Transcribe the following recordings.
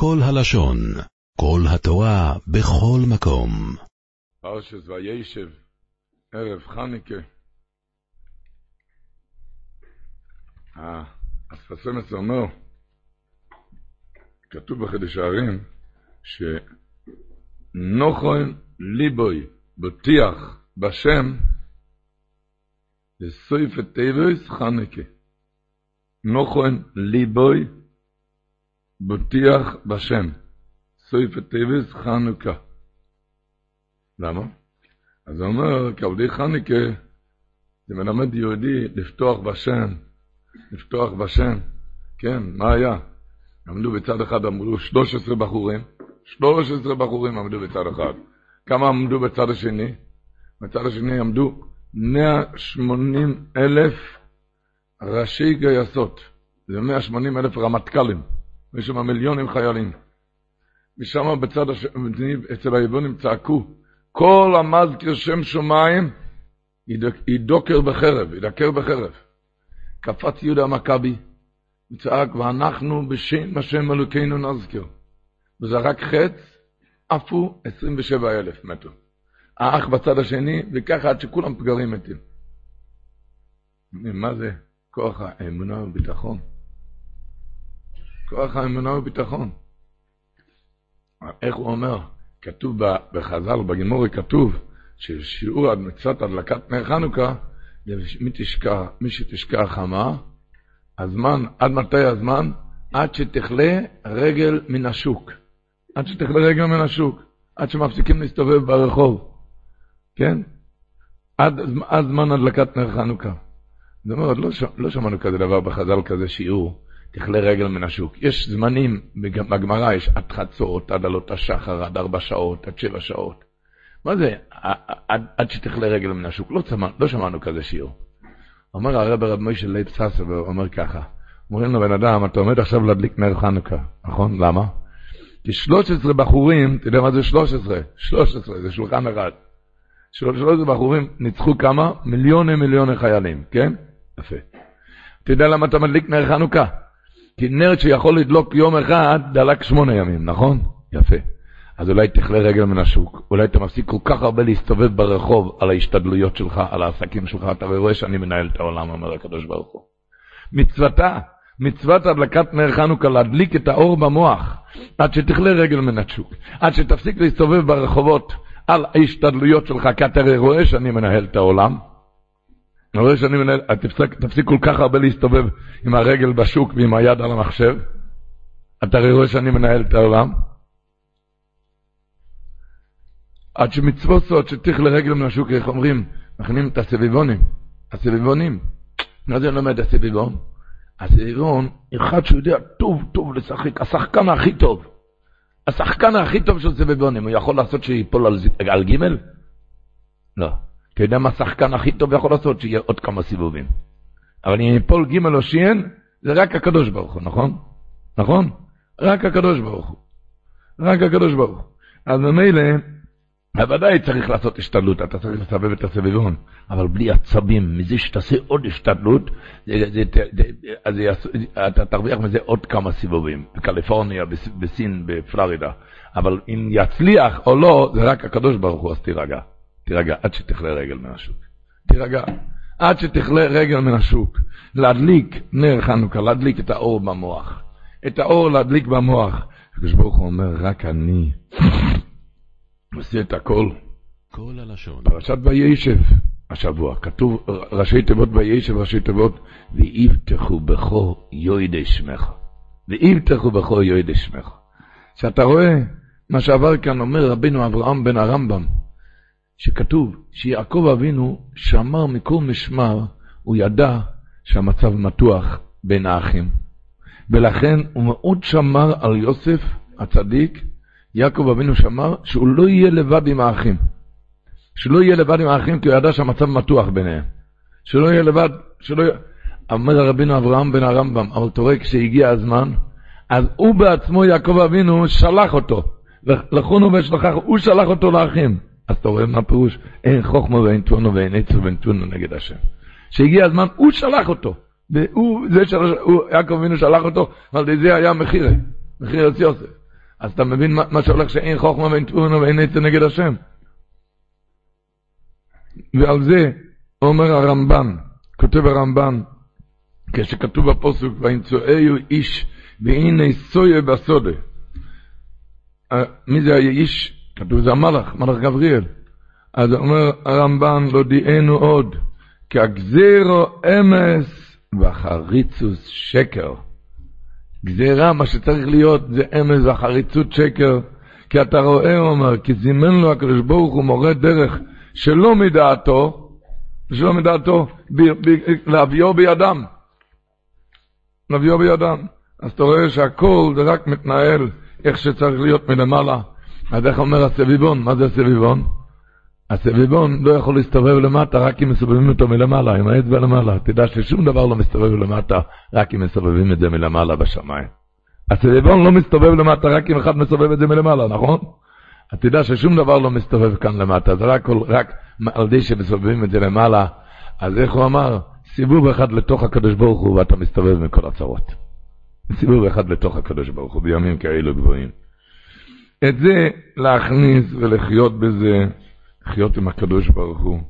כל הלשון, כל התורה, בכל מקום. פרשת וישב, ערב חניקה. הספסמס אומר, כתוב בחידש הערים, שנוכן ליבוי בטיח בשם לסויף את טייבויס חניקה. נוכן ליבוי בטיח בשם. את טייבויס חנוכה. למה? אז הוא אומר, כעבדי חניקה, זה מלמד יהודי לפתוח בשם, לפתוח בשם. כן, מה היה? עמדו בצד אחד, אמרו 13 בחורים, 13 בחורים עמדו בצד אחד. כמה עמדו בצד השני? בצד השני עמדו 180 אלף ראשי גייסות. זה 180 אלף רמטכ"לים. יש שם מיליונים חיילים. משם בצד השני, אצל היבונים צעקו, כל המזכיר שם שמיים ידוקר בחרב, ידקר בחרב. קפץ יהודה המכבי, וצעק, ואנחנו בשם השם אלוקינו נזכיר. וזרק חץ, עפו 27 אלף מתו. האח בצד השני, וככה עד שכולם פגרים מתים. מה זה? כוח האמונה וביטחון. כוח האמונה וביטחון. איך הוא אומר? כתוב בחז"ל, בגימורי כתוב, ששיעור עד מצוות הדלקת נר חנוכה, מי, תשקע, מי שתשקע חמה, הזמן, עד מתי הזמן? עד שתכלה רגל מן השוק. עד שתכלה רגל מן השוק. עד שמפסיקים להסתובב ברחוב. כן? עד, עד זמן הדלקת נר חנוכה. זאת אומרת, לא, לא שמענו כזה דבר בחז"ל, כזה שיעור, תכלה רגל מן השוק. יש זמנים, בגמרא יש עד חצות, עד עלות השחר, עד ארבע שעות, עד שבע שעות. מה זה עד, עד שתכלה רגל מן השוק? לא, צמא, לא שמענו כזה שיעור. אומר הרב רב מוישה לייב סאסובר, אומר ככה, אומרים לו בן אדם, אתה עומד עכשיו להדליק נר חנוכה, נכון? למה? כי 13 בחורים, אתה יודע מה זה 13? 13, זה שולחן אחד. 13 בחורים ניצחו כמה? מיליוני מיליוני חיילים, כן? יפה. אתה יודע למה אתה מדליק נר חנוכה? כי נר שיכול לדלוק יום אחד, דלק שמונה ימים, נכון? יפה. אז אולי תכלה רגל מן השוק, אולי אתה מפסיק כל כך הרבה להסתובב ברחוב על ההשתדלויות שלך, על העסקים שלך, אתה רואה שאני מנהל את העולם, אומר הקדוש ברוך הוא. מצוותה, מצוות הדלקת נר חנוכה, להדליק את האור במוח, עד שתכלה רגל מן השוק, עד שתפסיק להסתובב ברחובות על ההשתדלויות שלך, כי אתה רואה שאני מנהל את העולם. אני רואה שאני מנהל, תפסיק, תפסיק כל כך הרבה להסתובב עם הרגל בשוק ועם היד על המחשב. אתה רואה שאני מנהל את העולם. עד שמצוות סוד שתיך לרגל מן השוק, איך אומרים? מכינים את הסביבונים. הסביבונים. מה זה לומד הסביבון? הסביבון, אחד שהוא יודע טוב טוב לשחק, השחקן הכי טוב. השחקן הכי טוב של סביבונים, הוא יכול לעשות שיפול על, על ג'? לא. אתה יודע מה השחקן הכי טוב יכול לעשות? שיהיה עוד כמה סיבובים. אבל אם יפול ג' או שיין, זה רק הקדוש ברוך הוא, נכון? נכון? רק הקדוש ברוך הוא. רק הקדוש ברוך הוא. אז ממילא, בוודאי צריך לעשות השתדלות, אתה צריך לסבב את הסביבון, אבל בלי עצבים, מזה שתעשה עוד השתדלות, זה, זה, זה, אז אתה תרוויח מזה עוד כמה סיבובים, בקליפורניה, בסין, בפלורידה. אבל אם יצליח או לא, זה רק הקדוש ברוך הוא, אז תירגע. תירגע, עד שתכלה רגל מן השוק. תירגע, עד שתכלה רגל מן השוק. להדליק נר חנוכה, להדליק את האור במוח. את האור להדליק במוח. הקדוש ברוך הוא אומר, רק אני עושה את הכל. כל הלשון. פרשת וישב, השבוע, כתוב ראשי תיבות וישב, ראשי תיבות, ויבטחו בכו יוידי שמך. ויבטחו בכו יוידי שמך. כשאתה רואה מה שעבר כאן, אומר רבינו אברהם בן הרמב"ם, שכתוב שיעקב אבינו שמר מכל משמר, הוא ידע שהמצב מתוח בין האחים. ולכן הוא מאוד שמר על יוסף הצדיק, יעקב אבינו שמר שהוא לא יהיה לבד עם האחים. שלא יהיה לבד עם האחים כי הוא ידע שהמצב מתוח ביניהם. שלא יהיה לבד, שלא יהיה... אומר רבינו אברהם בן הרמב"ם, אבל אתה רואה כשהגיע הזמן, אז הוא בעצמו, יעקב אבינו, שלח אותו. לכונו ואשלחך, הוא שלח אותו לאחים. אז אתה רואה מה פירוש? אין חוכמה ואין תונו ואין עצו ואין תונו נגד השם. שהגיע הזמן, הוא שלח אותו. והוא, זה שלח, הוא, יעקב אבינו שלח אותו, אבל זה היה מחירה, מחירת יוסף. אז אתה מבין מה, מה שהולך שאין חוכמה ואין תבונה ואין עצה נגד השם. ועל זה אומר הרמב"ן, כותב הרמב"ן, כשכתוב בפוסק, וימצואהו איש והנה סויה בסודה. אה, מי זה האיש? כתוב זה המלאך, מלאך גבריאל. אז אומר הרמב"ן, לא דיענו עוד, כי הגזירו אמס והחריצוס שקר. גזירה, מה שצריך להיות זה אמס והחריצות שקר. כי אתה רואה, הוא אומר, כי זימן לו הקדוש ברוך הוא מורה דרך שלא מדעתו, שלא מדעתו, להביאו בידם. להביאו בידם. אז אתה רואה שהכל זה רק מתנהל איך שצריך להיות מלמעלה. אז איך אומר הסביבון? מה זה הסביבון? הסביבון לא יכול להסתובב למטה רק אם מסובבים אותו מלמעלה, עם האצבע למעלה. תדע ששום דבר לא מסתובב למטה רק אם מסובבים את זה מלמעלה בשמיים. הסביבון לא מסתובב למטה רק אם אחד מסובב את זה מלמעלה, נכון? אז תדע ששום דבר לא מסתובב כאן למטה, זה רק, רק על ידי שמסובבים את זה למעלה. אז איך הוא אמר? סיבוב אחד לתוך הקדוש ברוך הוא ואתה מסתובב מכל הצרות. סיבוב אחד לתוך הקדוש ברוך הוא בימים כאלו גבוהים. את זה להכניס ולחיות בזה, לחיות עם הקדוש ברוך הוא.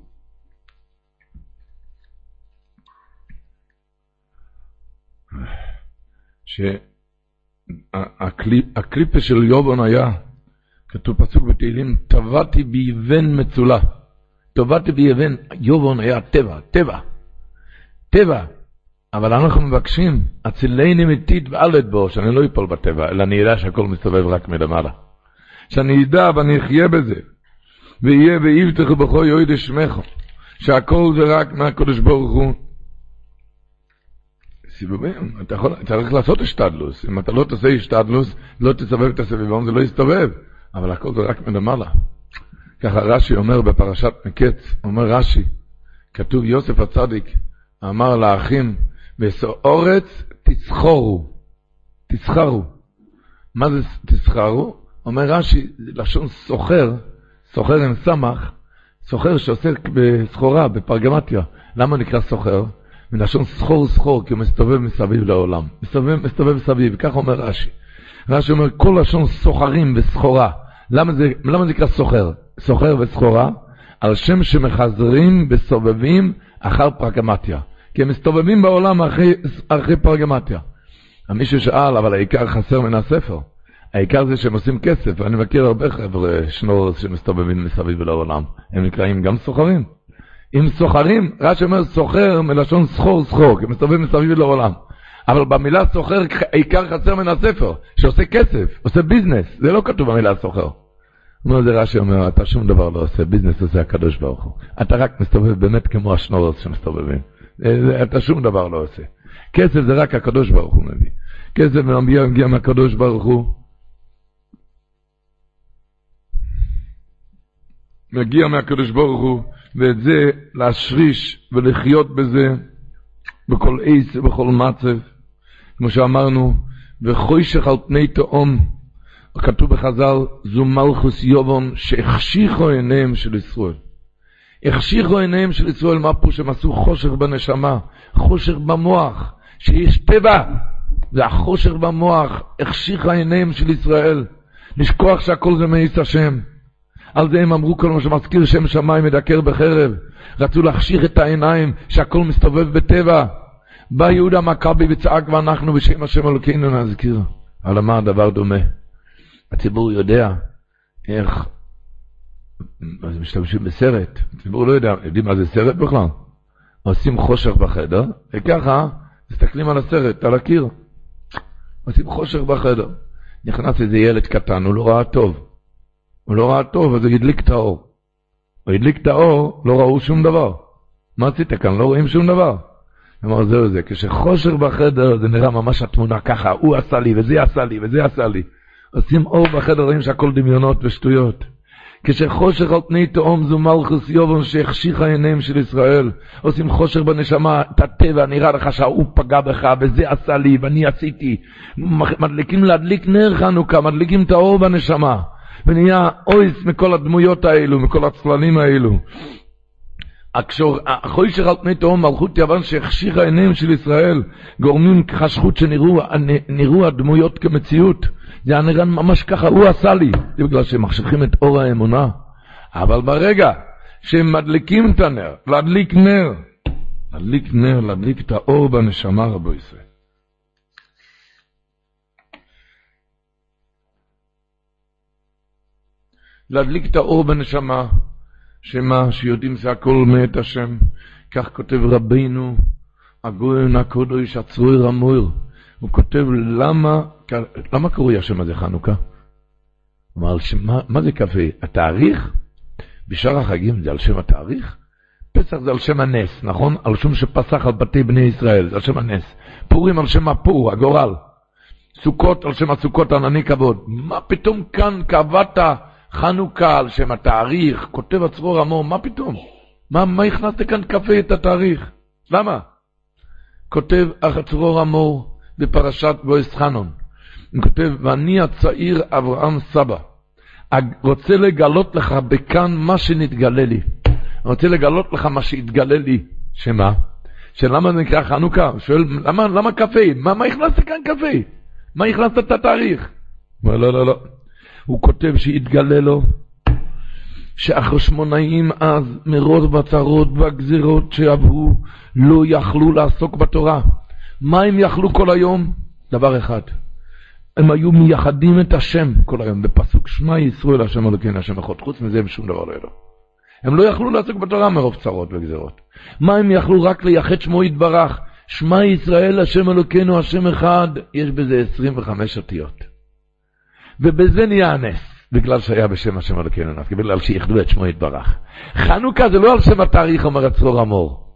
שהקליפה של יובון היה, כתוב פסוק בתהילים, טבעתי ביבן מצולה. טבעתי ביבן, יובון היה טבע, טבע. טבע. אבל אנחנו מבקשים, הצילני מתית ועלת בו, שאני לא אפול בטבע, אלא אני אדע שהכל מסתובב רק מלמעלה. שאני אדע ואני אחיה בזה. ויהיה ויבטחו בכל יועד שמך, שהכל זה רק מהקדוש ברוך הוא. סיבובים, אתה יכול, צריך לעשות השתדלוס. אם אתה לא תעשה השתדלוס, לא תסובב את הסביבון, זה לא יסתובב. אבל הכל זה רק מלמעלה. ככה רש"י אומר בפרשת מקץ, אומר רש"י, כתוב יוסף הצדיק, אמר לאחים, וסאורץ תסחורו, תסחרו. מה זה תסחרו? אומר רש"י, לשון סוחר, סוחר עם סמך, סוחר שעוסק בסחורה, בפרגמטיה. למה נקרא סוחר? מלשון סחור סחור, כי הוא מסתובב מסביב לעולם. מסתובב, מסתובב מסביב, כך אומר רש"י. רש"י אומר, כל לשון סוחרים וסחורה. למה זה, למה זה נקרא סוחר? סוחר וסחורה, על שם שמחזרים בסובבים אחר פרגמטיה. כי הם מסתובבים בעולם אחרי, אחרי פרגמטיה. מישהו שאל, אבל העיקר חסר מן הספר. העיקר זה שהם עושים כסף, ואני מכיר הרבה חבר'ה שנורס שמסתובבים מסביב לעולם. הם נקראים גם סוחרים. אם סוחרים, רש"י אומר סוחר מלשון סחור סחור, כי הם מסתובבים מסביב לעולם. אבל במילה סוחר העיקר חסר מן הספר, שעושה כסף, עושה ביזנס, זה לא כתוב במילה סוחר. אומר זה רש"י אומר, אתה שום דבר לא עושה, ביזנס עושה הקדוש ברוך הוא. אתה רק מסתובב באמת כמו השנורס שמסתובבים. אה, אתה שום דבר לא עושה. כסף זה רק הקדוש ברוך הוא מביא. כסף מגיע מהקדוש ברוך הוא. מגיע מהקדוש ברוך הוא, ואת זה להשריש ולחיות בזה בכל עץ ובכל מצב. כמו שאמרנו, וחוישך על פני תהום, כתוב בחז"ל, זו מלכוס יובון שהחשיכו עיניהם של ישראל. החשיכו עיניהם של ישראל, מה פה שהם עשו חושך בנשמה, חושך במוח, שיש טבע, זה החושך במוח, החשיכה עיניהם של ישראל, לשכוח שהכל זה מאיס השם. על זה הם אמרו כל מה שמזכיר שם שמיים מדקר בחרב. רצו להחשיך את העיניים שהכל מסתובב בטבע. בא יהודה מכבי וצעק ואנחנו בשם השם אלוקינו נזכיר. על מה הדבר דומה? הציבור יודע איך אז משתמשים בסרט, הציבור לא יודע, יודעים מה זה סרט בכלל? עושים חושך בחדר, וככה מסתכלים על הסרט, על הקיר. עושים חושך בחדר. נכנס איזה ילד קטן, הוא לא ראה טוב. הוא לא ראה טוב, אז הוא הדליק את האור. הוא הדליק את האור, לא ראו שום דבר. מה עשית כאן? לא רואים שום דבר. הוא אמר, זהו זה, כשחושך בחדר זה נראה ממש התמונה ככה, הוא עשה לי, וזה עשה לי, וזה עשה לי. עושים אור בחדר, רואים שהכל דמיונות ושטויות. כשחושך על פני תהום זו מלכוס יובון שהחשיכה עיניהם של ישראל. עושים חושך בנשמה, את הטבע, נראה לך שההוא פגע בך, וזה עשה לי, ואני עשיתי. מדליקים להדליק נר חנוכה, מדליקים את האור בנשמה. ונהיה אויס מכל הדמויות האלו, מכל הצללים האלו. החוישר על פני תהום מלכות יוון שהחשיכה עיניהם של ישראל, גורמים חשכות שנראו הדמויות כמציאות. זה היה נראה ממש ככה, הוא עשה לי, זה בגלל שהם מחשיכים את אור האמונה. אבל ברגע שהם מדליקים את הנר, להדליק נר, להדליק נר, להדליק את האור בנשמה רבו ישראל. להדליק את האור בנשמה, שמה, שיודעים זה הכל מאת השם. כך כותב רבינו, הגויין הקודש הצרוי רמויר. הוא כותב, למה, למה קרוי השם הזה חנוכה? אמר, מה, מה זה קפה? התאריך? בשאר החגים זה על שם התאריך? פסח זה על שם הנס, נכון? על שם שפסח על בתי בני ישראל, זה על שם הנס. פורים על שם הפור, הגורל. סוכות על שם הסוכות ענני כבוד. מה פתאום כאן קבעת חנוכה על שם התאריך, כותב הצרור המור, מה פתאום? מה, מה הכנסת כאן קפה את התאריך? למה? כותב הצרור המור בפרשת בויס חנון. הוא כותב, ואני הצעיר אברהם סבא, רוצה לגלות לך בכאן מה שנתגלה לי. רוצה לגלות לך מה שהתגלה לי. שמה? שלמה זה נקרא חנוכה? הוא שואל, למה, למה קפה? מה, מה הכנסת כאן קפה? מה הכנסת את התאריך? הוא אומר, לא, לא, לא. הוא כותב שהתגלה לו שהחשמונאים אז, מרוב הצרות והגזירות שעברו, לא יכלו לעסוק בתורה. מה הם יכלו כל היום? דבר אחד. הם היו מייחדים את השם כל היום, בפסוק שמע ישראל השם אלוקינו השם אחד. חוץ מזה ושום דבר לא לו. הם לא יכלו לעסוק בתורה מרוב צרות וגזירות. מה הם יכלו רק לייחד שמו יתברך? שמע ישראל השם אלוקינו השם אחד, יש בזה 25 אותיות. ובזה נהיה הנס, בגלל שהיה בשם השם אלוקינו נפקא, בגלל שאיחדו את שמו יתברך. חנוכה זה לא על שם התאריך, אומר הצרור המור.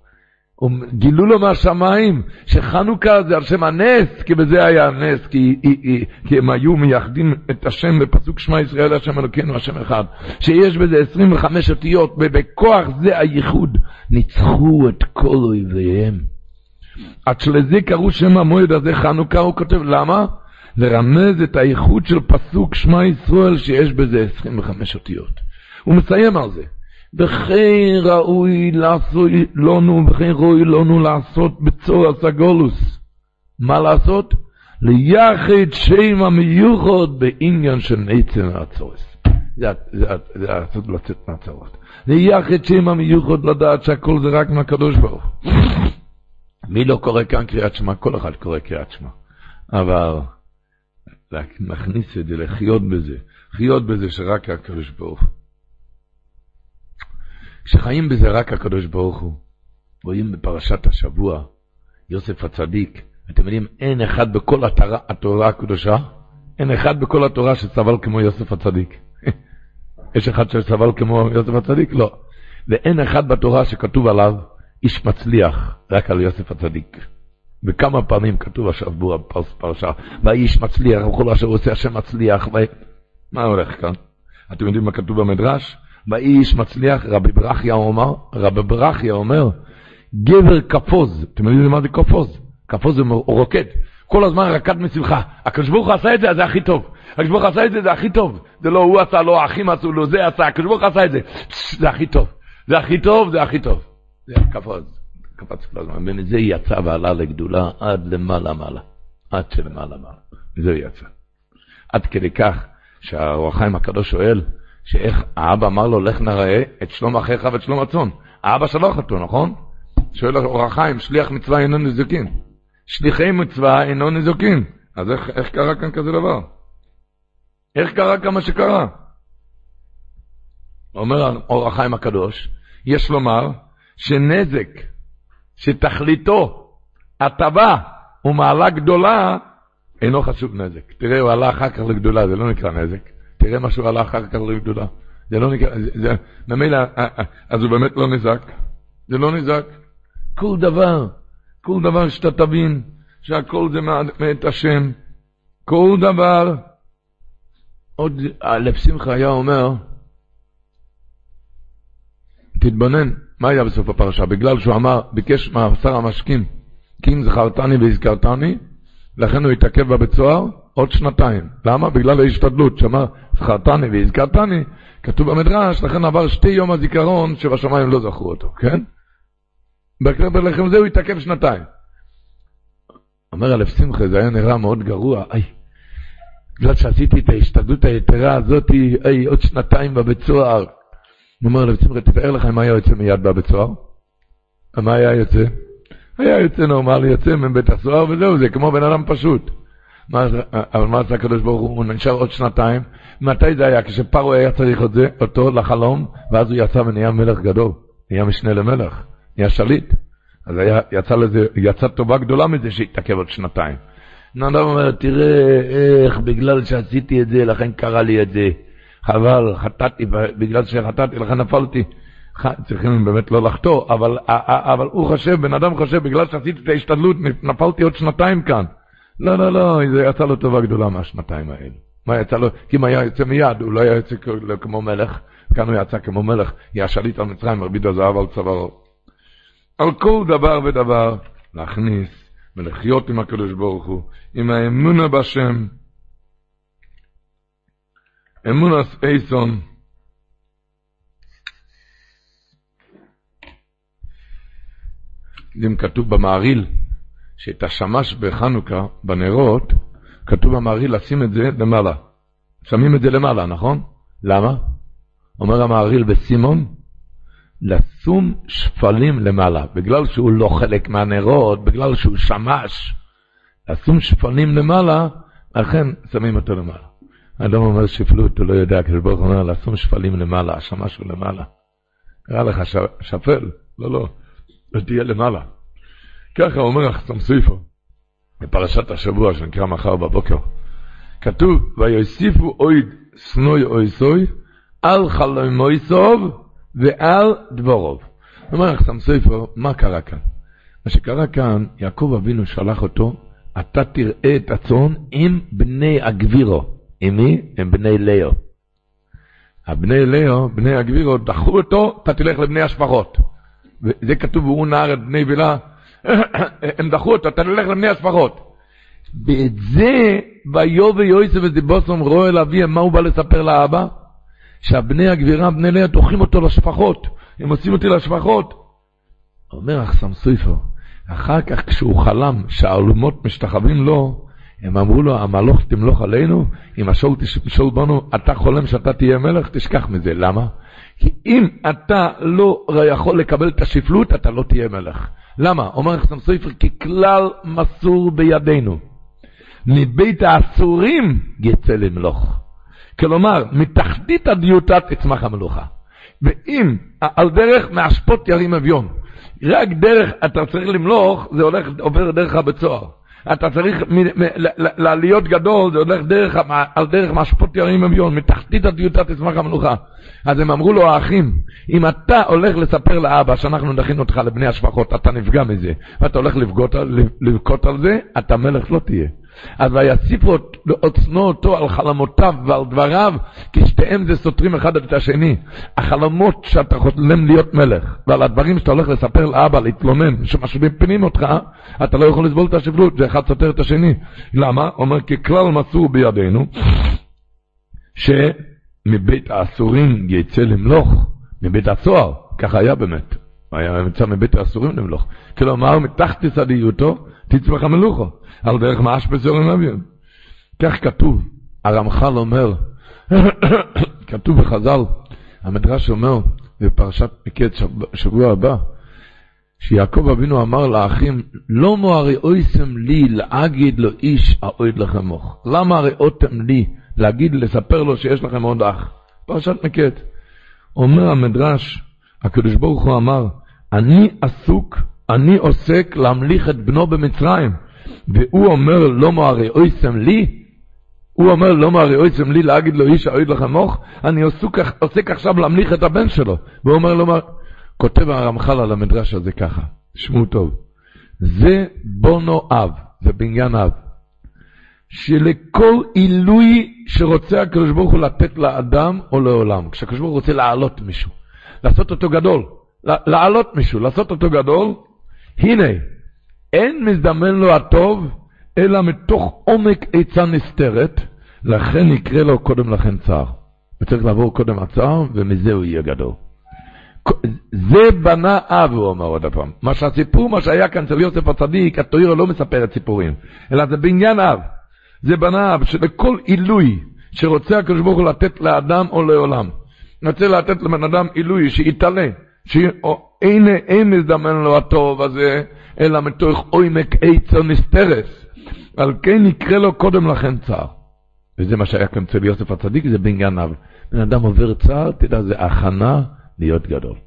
גילו לו מהשמיים שחנוכה זה על שם הנס, כי בזה היה הנס, כי, כי, כי הם היו מייחדים את השם בפסוק שמע ישראל השם אלוקינו השם אחד, שיש בזה 25 אותיות, ובכוח זה הייחוד ניצחו את כל אויביהם. עד שלזה קראו שם המועד הזה חנוכה, הוא כותב, למה? לרמז את האיכות של פסוק שמע ישראל שיש בזה 25 אותיות. הוא מסיים על זה. וכן ראוי לעשות לנו, וכן ראוי לנו לעשות בצור הסגולוס. מה לעשות? ליחד שם המיוחד בעניין של נצם הצורס. זה לעשות לצאת מהצרות. ליחד שם המיוחד לדעת שהכל זה רק מהקדוש ברוך מי לא קורא כאן קריאת שמע? כל אחד קורא קריאת שמע. אבל להכניס את זה, לחיות בזה, לחיות בזה שרק הקדוש ברוך הוא. כשחיים בזה רק הקדוש ברוך הוא, רואים בפרשת השבוע, יוסף הצדיק, אתם יודעים, אין אחד בכל התורה, התורה הקדושה, אין אחד בכל התורה שסבל כמו יוסף הצדיק. יש אחד שסבל כמו יוסף הצדיק? לא. ואין אחד בתורה שכתוב עליו איש מצליח, רק על יוסף הצדיק. וכמה פעמים כתוב השבוע בפרשה, והאיש מצליח, וכל אשר עושה השם מצליח, ו... מה הולך כאן? אתם יודעים מה כתוב במדרש? והאיש מצליח, רבי ברכיה אומר, רבי ברכיה אומר, גבר כפוז, אתם יודעים מה זה כפוז? כפוז זה רוקד, כל הזמן רקד משמחה. הקדוש ברוך הוא עשה את זה, זה הכי טוב. הקדוש ברוך הוא עשה את זה, זה הכי טוב. זה לא הוא עשה, לא האחים עשו, לא זה עשה, הקדוש ברוך הוא עשה את זה. זה הכי טוב. זה הכי טוב, זה הכי טוב. זה הכפוז. קפץ כל הזמן, ומזה יצא ועלה לגדולה עד למעלה מעלה, עד שלמעלה מעלה, מזה יצא. עד כדי כך שהאור הקדוש שואל, שאיך האבא אמר לו, לך נראה את שלום אחיך ואת שלום הצאן. האבא שלח אותו, נכון? שואל אור שליח מצווה אינו נזוקין. שליחי מצווה אינו נזוקין. אז איך, איך קרה כאן כזה דבר? איך קרה כמה שקרה? אומר אור החיים הקדוש, יש לומר שנזק שתכליתו הטבה ומעלה גדולה, אינו חשוב נזק. תראה, הוא עלה אחר כך לגדולה, זה לא נקרא נזק. תראה מה שהוא עלה אחר כך לגדולה. זה לא נקרא, זה, ממילא, אה, אה, אז הוא באמת לא נזק. זה לא נזק. כל דבר, כל דבר שאתה תבין, שהכל זה מאת השם. כל דבר. עוד, לב שמחה היה אומר, תתבונן, מה היה בסוף הפרשה? בגלל שהוא אמר, ביקש מהשר המשקים, כי אם זכרתני והזכרתני, לכן הוא התעכב בבית סוהר עוד שנתיים. למה? בגלל ההשתדלות, שאמר, זכרתני והזכרתני, כתוב במדרש, לכן עבר שתי יום הזיכרון שבשמיים לא זכרו אותו, כן? בלחם זה הוא התעכב שנתיים. אומר אלף שמחה, זה היה נראה מאוד גרוע, איי, בגלל שעשיתי את ההשתדלות היתרה הזאת, איי, עוד שנתיים בבית סוהר. הוא אומר שמחה, תתאר לך אם היה יוצא מיד בבית סוהר. מה היה יוצא? היה יוצא נורמלי, יוצא מבית הסוהר וזהו, זה כמו בן אדם פשוט. מה, אבל מה עשה הקדוש ברוך הוא? הוא נשאר עוד שנתיים. מתי זה היה? כשפרעה היה צריך זה, אותו לחלום, ואז הוא יצא ונהיה מלך גדול. נהיה משנה למלך, נהיה שליט. אז היה, יצא, לזה, יצא טובה גדולה מזה שהתעכב עוד שנתיים. נאדם אומר, תראה איך בגלל שעשיתי את זה, לכן קרה לי את זה. חבל, חטאתי, בגלל שחטאתי, לכן נפלתי. צריכים באמת לא לחטוא, אבל, אבל הוא חושב, בן אדם חושב, בגלל שעשיתי את ההשתדלות, נפלתי עוד שנתיים כאן. לא, לא, לא, זה יצא לו טובה גדולה מהשנתיים האלה. מה יצא לו? כי אם היה יוצא מיד, הוא לא היה יוצא כמו מלך, כאן הוא יצא כמו מלך, יהיה שליט על מצרים, הרביד הזהב על צווארו. על כל דבר ודבר להכניס ולחיות עם הקדוש ברוך הוא, עם האמונה בשם, אמונס אייסון, אם כתוב במעריל, שאת השמש בחנוכה, בנרות, כתוב במעריל לשים את זה למעלה. שמים את זה למעלה, נכון? למה? אומר המעריל בסימון, לשום שפלים למעלה. בגלל שהוא לא חלק מהנרות, בגלל שהוא שמש, לשום שפלים למעלה, לכן שמים אותו למעלה. האדם אומר שפלות, הוא לא יודע, כשברוך הוא אומר, לשום שפלים למעלה, השמש הוא למעלה. נראה לך שפל? לא, לא. ותהיה למעלה. ככה אומר החסם סופר, בפרשת השבוע שנקרא מחר בבוקר. כתוב, ויוסיפו אויד סנוי אוי סוי, על חלומוי סוב ועל דבורוב. אומר החסם סופר, מה קרה כאן? מה שקרה כאן, יעקב אבינו שלח אותו, אתה תראה את הצאן עם בני הגבירו. עם מי? עם בני לאו. הבני לאו, בני הגבירו, דחו אותו, אתה תלך לבני השפחות. וזה כתוב, והוא נער את בני בילה, הם דחו אותו, אתה נלך לבני הספרות. ואת זה, ויובא יויסף ודיבוסום רואה אל אביהם, מה הוא בא לספר לאבא? שהבני הגבירה, בני לאה, דוחים אותו לשפחות. הם עושים אותי לשפחות. אומר אחסם סופר, אחר כך כשהוא חלם שהאלומות משתחווים לו, הם אמרו לו, המלוך תמלוך עלינו, אם השול תשול בנו, אתה חולם שאתה תהיה מלך, תשכח מזה. למה? כי אם אתה לא יכול לקבל את השפלות, אתה לא תהיה מלך. למה? אומר חסם סופר, כי כלל מסור בידינו. מבית האסורים יצא למלוך. כלומר, מתחתית הדיוטה תצמח המלוכה. ואם על דרך מאשפות ירים אביון, רק דרך, אתה צריך למלוך, זה הולך, עובר דרך הבית סוהר. אתה צריך להיות גדול, זה הולך דרך, על דרך משפוט ירים אביון, מתחתית הדיוטה תצמח המלוכה. אז הם אמרו לו האחים, אם אתה הולך לספר לאבא שאנחנו נכין אותך לבני השפחות, אתה נפגע מזה, ואתה הולך לבכות על זה, אתה מלך לא תהיה. אז ויסיפו עוצנו אותו על חלומותיו ועל דבריו, כי שתיהם זה סותרים אחד את השני. החלומות שאתה חולם להיות מלך, ועל הדברים שאתה הולך לספר לאבא, להתלונן, שמשווים פנים אותך, אתה לא יכול לסבול את השבלות, זה אחד סותר את השני. למה? אומר, ככלל מסור בידינו, שמבית האסורים יצא למלוך, מבית הסוהר, ככה היה באמת. היה יצא מבית האסורים למלוך. כלומר, מתחת תסדיותו, תצמח המלוכו. על דרך מאש בזורם אביון. כך כתוב, הרמח"ל אומר, כתוב בחז"ל, המדרש אומר בפרשת מקץ שבוע הבא, שיעקב אבינו אמר לאחים, לא מוארי אויסם לי להגיד לו איש האויד לכם מוך. למה ראותם לי להגיד, לספר לו שיש לכם עוד אח? פרשת מקץ. אומר המדרש, הקדוש ברוך הוא אמר, אני עסוק, אני עוסק להמליך את בנו במצרים. והוא אומר לא מוארי אויסם לי, הוא אומר לא מוארי אויסם לי להגיד לו איש האויד לך מוך, אני עוסק, עוסק עכשיו להמליך את הבן שלו. והוא אומר לו, כותב הרמח"ל על המדרש הזה ככה, תשמעו טוב, זה בונו אב, זה בניין אב, שלכל עילוי שרוצה הקדוש ברוך הוא לתת לאדם או לעולם, כשהקדוש ברוך הוא רוצה להעלות מישהו, לעשות אותו גדול, להעלות מישהו, לעשות אותו גדול, הנה, אין מזדמן לו הטוב, אלא מתוך עומק עצה נסתרת, לכן יקרה לו קודם לכן צער. הוא צריך לעבור קודם הצער, ומזה הוא יהיה גדול. זה בנה אב, הוא אומר עוד פעם. מה שהסיפור, מה שהיה כאן אצל יוסף הצדיק, התוירה לא מספרת סיפורים, אלא זה בעניין אב. זה בנה אב, שלכל עילוי שרוצה הקדוש ברוך הוא לתת לאדם או לעולם, רוצה לתת לבן אדם עילוי, שיתעלה, שאין מזדמן לו הטוב הזה, אלא מתוך עומק עצר נסתרס. על כן יקרה לו קודם לכן צער. וזה מה שהיה כאן אצל יוסף הצדיק, זה בענייניו. בן אדם עובר צער, תדע, זה הכנה להיות גדול.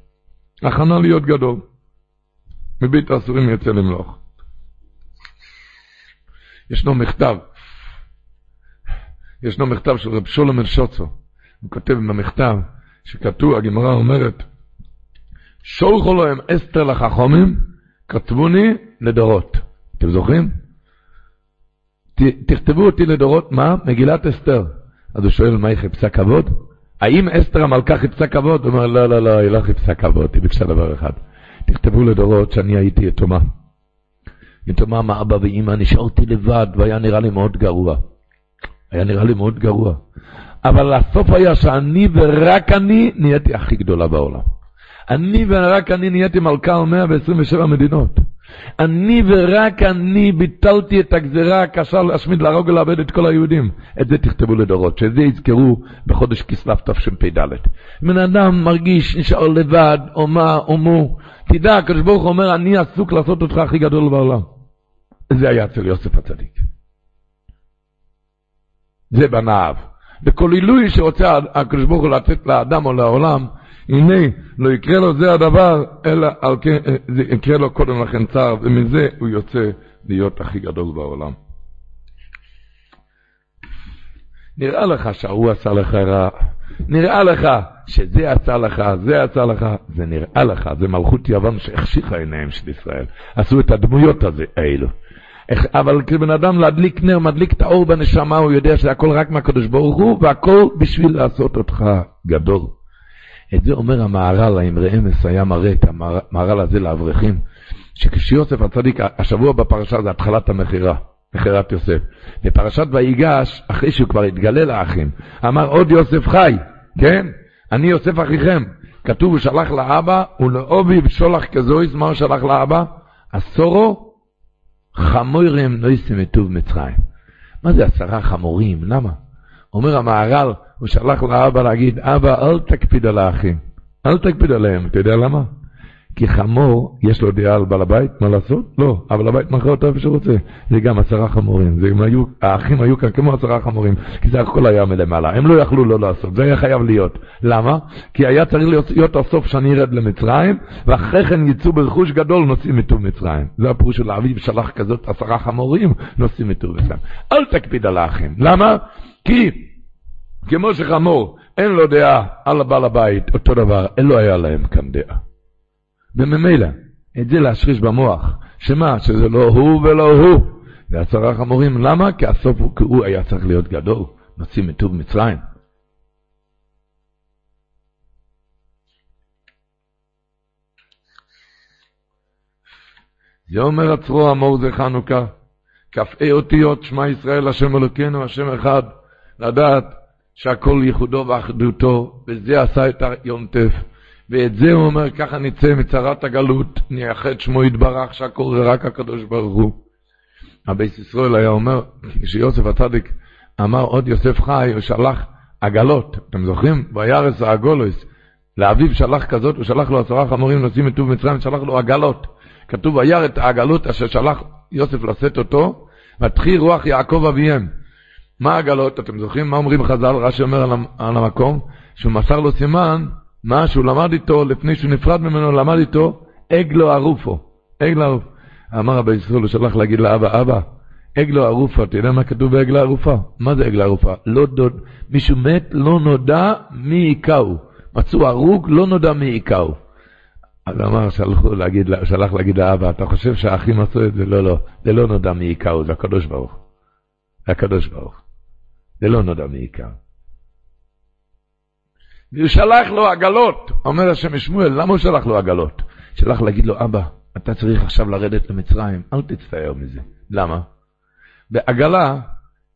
הכנה להיות גדול. מבית האסורים יוצא למלוך. ישנו מכתב, ישנו מכתב של רב שולם אל-שוצו. הוא כותב במכתב, שכתוב, הגמרא אומרת, שולחו להם אסתר לחכומים, כתבוני לדורות. אתם זוכרים? ת, תכתבו אותי לדורות, מה? מגילת אסתר. אז הוא שואל, מה היא חיפשה כבוד? האם אסתר המלכה חיפשה כבוד? הוא אומר, לא, לא, לא, היא לא חיפשה כבוד, היא ביקשה דבר אחד. תכתבו לדורות שאני הייתי יתומה. יתומה מאבא ואימא, נשארתי לבד, והיה נראה לי מאוד גרוע. היה נראה לי מאוד גרוע. אבל הסוף היה שאני ורק אני נהייתי הכי גדולה בעולם. אני ורק אני נהייתי מלכה על 127 מדינות. אני ורק אני ביטלתי את הגזרה הקשה להשמיד, להרוג ולאבד את כל היהודים. את זה תכתבו לדורות, שזה יזכרו בחודש כסלו תשפ"ד. בן אדם מרגיש, נשאר לבד, או מה, או מו. תדע, הקדוש ברוך הוא אומר, אני עסוק לעשות אותך הכי גדול בעולם. זה היה אצל יוסף הצדיק. זה בנאב. בכל עילוי שרוצה הקדוש ברוך הוא לתת לאדם או לעולם, הנה, לא יקרה לו זה הדבר, אלא על כן, אה, זה יקרה לו קודם לכן צער, ומזה הוא יוצא להיות הכי גדול בעולם. נראה לך שההוא עשה לך רע, נראה לך שזה עשה לך, זה עשה לך, זה נראה לך, זה מלכות יוון שהחשיכה עיניהם של ישראל. עשו את הדמויות הזה, האלו. אבל כבן אדם להדליק נר, מדליק את האור בנשמה, הוא יודע שהכל רק מהקדוש ברוך הוא, והכל בשביל לעשות אותך גדול. את זה אומר המהר"ל, האמרי אמס היה מראה את המהר"ל הזה לאברכים, שכשיוסף הצדיק, השבוע בפרשה זה התחלת המכירה, מכירת יוסף. בפרשת ויגש, אחרי שהוא כבר התגלה לאחים, אמר עוד יוסף חי, כן? אני יוסף אחיכם. כתוב, הוא שלח לאבא, ולאובי ושולח כזויס, מה הוא שלח לאבא? עשורו חמורים נויסים מטוב מצרים. מה זה עשרה חמורים? למה? אומר המהר"ל, הוא שלח לאבא להגיד, אבא, אל תקפיד על האחים, אל תקפיד עליהם. אתה יודע למה? כי חמור, יש לו דעה על בעל הבית, מה לעשות? לא, אבל הבית מכר אותו איפה שרוצה. זה גם עשרה חמורים. זה היו, האחים היו כאן כמו עשרה חמורים, כי זה הכל היה מלמעלה. הם לא יכלו לא לעשות, זה היה חייב להיות. למה? כי היה צריך להיות, להיות הסוף שאני ארד למצרים, ואחרי כן יצאו ברכוש גדול נוסעים מטוב מצרים. זה הפירוש של האביב שלח כזאת עשרה חמורים, נוסעים מטוב מצרים. אל תקפיד על האחים. למה? כי כמו שחמור, אין לו דעה על הבעל הבית, אותו דבר, אין לו היה להם כאן דעה. וממילא, את זה להשריש במוח, שמה, שזה לא הוא ולא הוא. ועשרה חמורים, למה? כי הסוף הוא, כי הוא היה צריך להיות גדול, נוציא מטוב מצרים. זה אומר הצרור אמור זה חנוכה, כ"ה אותיות שמע ישראל השם אלוקינו השם אחד, לדעת שהכל ייחודו ואחדותו, וזה עשה את היום טף. ואת זה הוא אומר, ככה נצא מצרת הגלות, נייחד שמו יתברך, שהכל זה רק הקדוש ברוך הוא. הבייס ישראל היה אומר, כשיוסף הצדיק אמר עוד יוסף חי, הוא שלח עגלות, אתם זוכרים? וירס העגולוס, לאביו שלח כזאת, הוא שלח לו עשרה חמורים נוסעים מטוב מצרים, שלח לו עגלות. כתוב, וירא את העגלות אשר שלח יוסף לשאת אותו, ותחי רוח יעקב אביהם. מה העגלות? אתם זוכרים מה אומרים חז"ל? רש"י אומר על, על המקום, שהוא מסר לו סימן, מה שהוא למד איתו, לפני שהוא נפרד ממנו, למד איתו, אגלו ערופו. אגלו ערופו. אמר רבי ישראל, הוא שלח להגיד לאבא, אבא, אגלו ערופה, אתה יודע מה כתוב בעגלה ערופה? מה זה עגלה ערופה? לא דוד, מישהו מת, לא נודע מי היכהו. מצאו הרוג, לא נודע מי היכהו. אז אמר, שלחו להגיד, שלח להגיד לאבא, אתה חושב שהאחים עשו את זה? לא, לא, זה לא נודע מי היכהו, זה הקדוש ברוך. הקדוש ברוך. זה לא נודע מעיקר. והוא שלח לו עגלות, אומר השם שמואל, למה הוא שלח לו עגלות? שלח להגיד לו, אבא, אתה צריך עכשיו לרדת למצרים, אל תצטער מזה. למה? בעגלה,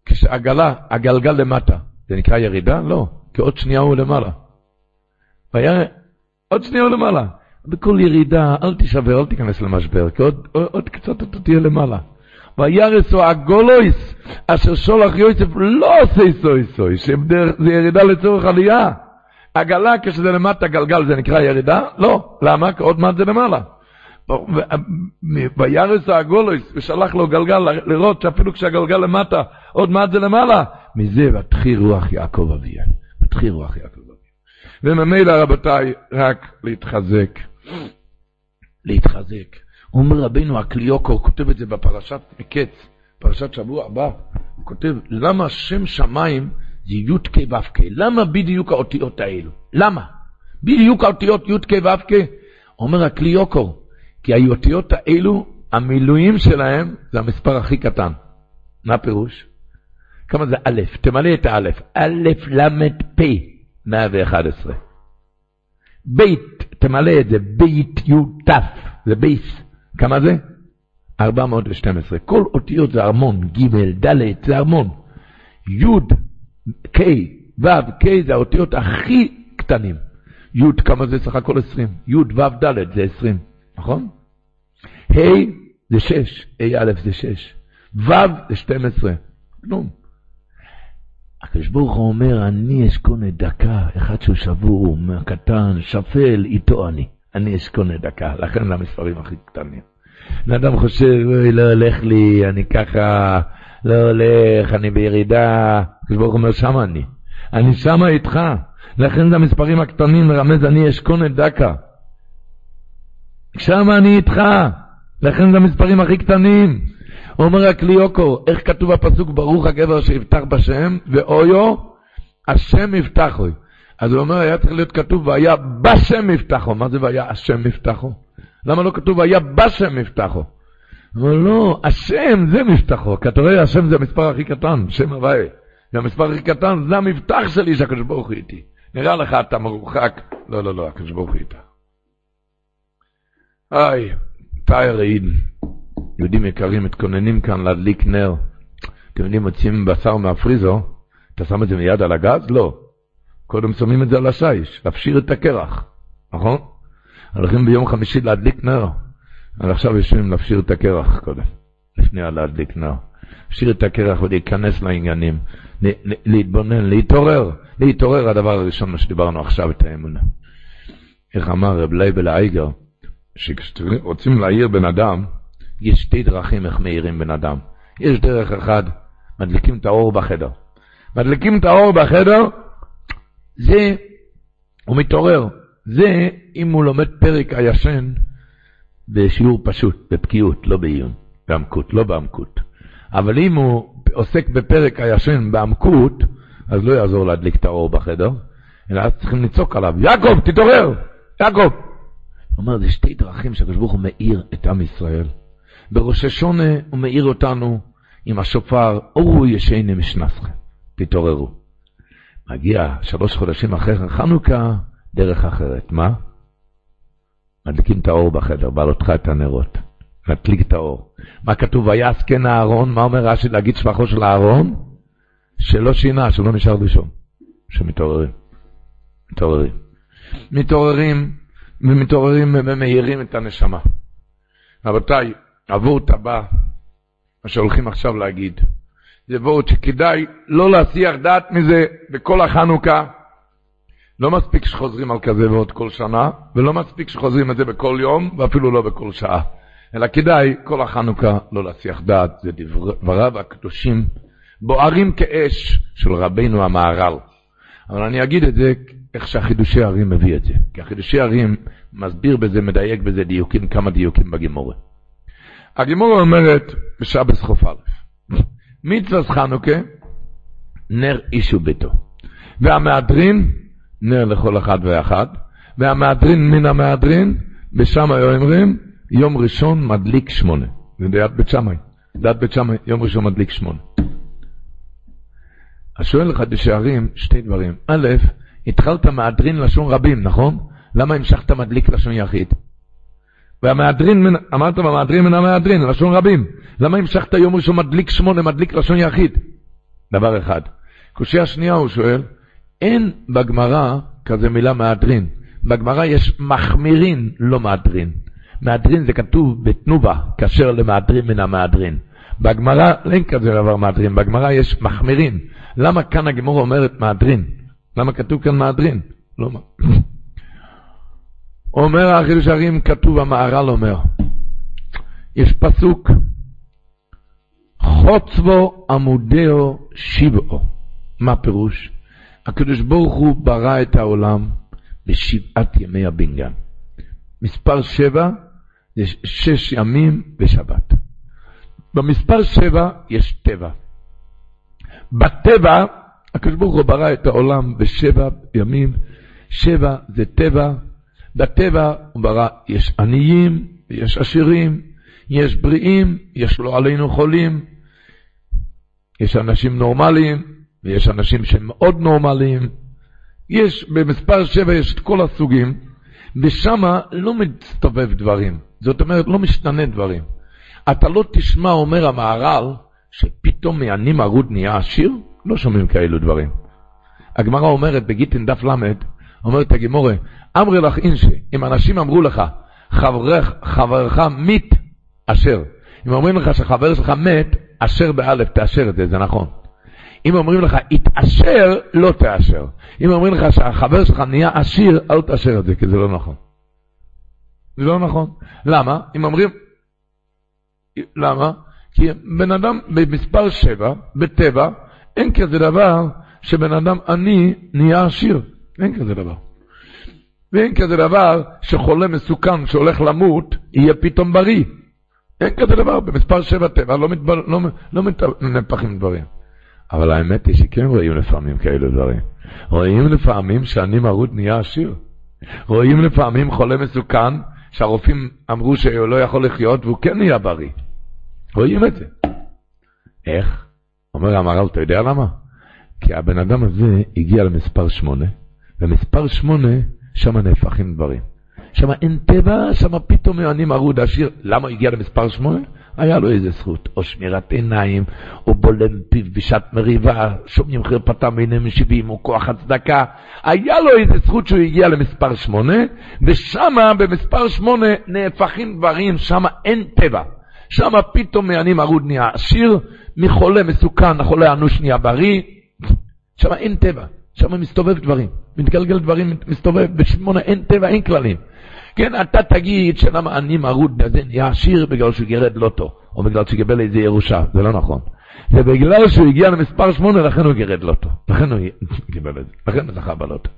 כשעגלה, הגלגל למטה, זה נקרא ירידה? לא. כי עוד שנייה הוא למעלה. והיה, עוד שנייה הוא למעלה. בכל ירידה, אל תישבר, אל תיכנס למשבר, כי עוד, עוד, עוד קצת אתה תהיה למעלה. וירס או הגולויס, אשר שולח יוסף לא עושה סוי סוי, שזה ירידה לצורך עלייה. עגלה כשזה למטה גלגל זה נקרא ירידה? לא. למה? כי עוד מעט זה למעלה. וירס הגולויס, ושלח לו גלגל לראות שאפילו כשהגלגל למטה, עוד מעט זה למעלה. מזה ותחי רוח יעקב אביה. ותחי רוח יעקב אביה. וממילא רבותיי, רק להתחזק. להתחזק. אומר רבינו הקליוקו, כותב את זה בפרשת מקץ, פרשת שבוע הבא, הוא כותב, למה שם שמיים זה י"ק ו"ק? למה בדיוק האותיות האלו? למה? בדיוק האותיות י"ק ו"ק? אומר הקליוקו, כי האותיות האלו, המילואים שלהם זה המספר הכי קטן. מה הפירוש? כמה זה א', תמלא את הא', א', ל', פ', 111. ב', תמלא את זה, ב', י', ת', זה בייס. כמה זה? 412. כל אותיות זה ארמון, ג', ד', זה ארמון. י', ק', ו', ק' זה האותיות הכי קטנים. י', כמה זה סך הכל 20? י', ו', ד' זה 20, נכון? ה' זה 6, ה' זה 6, ו' זה 12, כלום. הקדוש ברוך הוא אומר, אני אשכון דקה, אחד שהוא שבור, קטן, שפל, איתו אני. אני אשכון דקה, לכן זה המספרים הכי קטנים. בן אדם חושב, אוי, לא הולך לי, אני ככה, לא הולך, אני בירידה. הקדוש ברוך הוא אומר, שמה אני. אני שמה איתך. לכן זה המספרים הקטנים, מרמז, אני אשכון את דקה. שמה אני איתך. לכן זה המספרים הכי קטנים. אומר הקליוקו, איך כתוב הפסוק, ברוך הגבר שיפתח בשם, ואויו, השם יפתחו. אז הוא אומר, היה צריך להיות כתוב, והיה בשם יפתחו. מה זה והיה השם יפתחו? למה לא כתוב, והיה בשם יפתחו? אבל לא, השם זה מפתחו, כי אתה רואה, השם זה המספר הכי קטן, שם הוואי. זה המספר הכי קטן, זה המבטח שלי שהקדוש ברוך הוא איתי. נראה לך, אתה מרוחק. לא, לא, לא, הקדוש ברוך הוא איתה. היי, טייר עיד. יהודים יקרים מתכוננים כאן להדליק נר. אתם יודעים, מוצאים בשר מהפריזו, אתה שם את זה מיד על הגז? לא. קודם שמים את זה על השיש, להפשיר את הקרח, נכון? הולכים ביום חמישי להדליק נר. אז עכשיו יושבים להפשיר את הקרח קודם, לפני להדליק נר. להפשיר את הקרח ולהיכנס לעניינים, להתבונן, להתעורר. להתעורר הדבר הראשון שדיברנו עכשיו, את האמונה. איך אמר רב לייבל אייגר, שכשרוצים להעיר בן אדם, יש שתי דרכים איך מאירים בן אדם. יש דרך אחד, מדליקים את האור בחדר. מדליקים את האור בחדר, זה, הוא מתעורר. זה אם הוא לומד פרק הישן בשיעור פשוט, בפקיעות, לא בעיון, בעמקות, לא בעמקות. אבל אם הוא עוסק בפרק הישן בעמקות, אז לא יעזור להדליק את האור בחדר, אלא אז צריכים לצעוק עליו, יעקב, תתעורר, יעקב. הוא אומר, זה שתי דרכים שהקדוש ברוך הוא מאיר את עם ישראל. בראש השונה הוא מאיר אותנו עם השופר, אורו ישנה משנסכם, תתעוררו. מגיע שלוש חודשים אחרי חנוכה, דרך אחרת. מה? מדליקים את האור בחדר, בעלותך את הנרות. נדליק את האור. מה כתוב? ויעש כן אהרון, מה אומר רש"י להגיד שבחו של אהרון? שלא שינה, שלא נשאר לישון. שמתעוררים. מתעוררים. מתעוררים, ומתעוררים ומאירים את הנשמה. רבותיי, עבור טבע, מה שהולכים עכשיו להגיד. זה וורד שכדאי לא להסיח דעת מזה בכל החנוכה. לא מספיק שחוזרים על כזה ועוד כל שנה, ולא מספיק שחוזרים את זה בכל יום, ואפילו לא בכל שעה. אלא כדאי כל החנוכה לא להסיח דעת, זה דבריו הקדושים, בוערים כאש של רבינו המהר"ל. אבל אני אגיד את זה איך שהחידושי הרים מביא את זה. כי החידושי הרים מסביר בזה, מדייק בזה דיוקים, כמה דיוקים בגימורה. הגימורה אומרת בשבס חוף א', מצווה חנוכה, נר איש וביתו. והמהדרין, נר לכל אחד ואחד, והמהדרין מן המהדרין, בשמאי אומרים, יום ראשון מדליק שמונה. זה דיית בית שמאי. דיית בית שמאי, יום ראשון מדליק שמונה. אז שואל לך בשערים שתי דברים. א', התחלת מהדרין לשון רבים, נכון? למה המשכת מדליק לשון יחיד? והמהדרין, אמרת במהדרין מן המהדרין, לשון רבים. למה המשכת יום ראשון מדליק שמונה, מדליק לשון יחיד? דבר אחד. קושייה שנייה הוא שואל, אין בגמרא כזה מילה מהדרין. בגמרא יש מחמירין, לא מהדרין. מהדרין זה כתוב בתנובה, כאשר למהדרין מן המהדרין. בגמרא אין כזה דבר מהדרין, בגמרא יש מחמירין. למה כאן הגמור אומרת מהדרין? למה כתוב כאן מהדרין? לא. אומר החידוש הרים, כתוב, המהר"ל אומר, יש פסוק, חוצבו עמודהו שיבעו. מה פירוש? הקדוש ברוך הוא ברא את העולם בשבעת ימי הבנגן. מספר שבע זה שש ימים ושבת. במספר שבע יש טבע. בטבע, הקדוש ברוך הוא ברא את העולם בשבע ימים. שבע זה טבע. בטבע הוא ברא, יש עניים ויש עשירים, יש בריאים, יש לא עלינו חולים, יש אנשים נורמליים ויש אנשים שהם מאוד נורמליים. יש, במספר שבע יש את כל הסוגים, ושם לא מסתובב דברים. זאת אומרת, לא משתנה דברים. אתה לא תשמע, אומר המהר"ל, שפתאום מעני מרוד נהיה עשיר? לא שומעים כאלו דברים. הגמרא אומרת בגיטין דף ל', אומרת הגמורה, אמרי לך אינשי, אם אנשים אמרו לך, חברך, חברך מת אשר. אם אומרים לך שחבר שלך מת, אשר באלף, תאשר את זה, זה נכון. אם אומרים לך, התעשר, לא תאשר. אם אומרים לך שהחבר שלך נהיה עשיר, אל תאשר את זה, כי זה לא נכון. זה לא נכון. למה? אם אומרים... למה? כי בן אדם במספר שבע, בטבע, אין כזה דבר שבן אדם עני נהיה עשיר. אין כזה דבר. ואין כזה דבר שחולה מסוכן שהולך למות, יהיה פתאום בריא. אין כזה דבר, במספר שבע טבע לא, מתבר, לא, לא מתנפחים דברים. אבל האמת היא שכן רואים לפעמים כאלה דברים. רואים לפעמים שאני מרות נהיה עשיר. רואים לפעמים חולה מסוכן, שהרופאים אמרו שהוא לא יכול לחיות והוא כן נהיה בריא. רואים את זה. איך? אומר המהר"ל, אתה יודע למה? כי הבן אדם הזה הגיע למספר שמונה, ומספר שמונה, שם נהפכים דברים. שם אין טבע, שם פתאום אני מרוד עשיר. למה הוא הגיע למספר שמונה? היה לו איזה זכות, או שמירת עיניים, או בולם פיו בשעת מריבה, שומעים חרפתם עיניהם משיבים, או כוח הצדקה. היה לו איזה זכות שהוא הגיע למספר שמונה, ושם במספר שמונה נהפכים דברים, שם אין טבע. שם פתאום אני מרוד נהיה עשיר, מחולה מסוכן, החולה אנוש נהיה בריא. שם אין טבע, שם מסתובב דברים, מתגלגל דברים, מסתובב, בשמונה אין טבע, אין כללים. כן, אתה תגיד שלמה אני מרוד בזה נהיה עשיר בגלל שהוא גירד לוטו, או בגלל שהוא קיבל איזה ירושה, זה לא נכון. זה בגלל שהוא הגיע למספר שמונה, לכן הוא גירד לוטו. לכן הוא קיבל את זה, לכן הוא זכה בלוטו.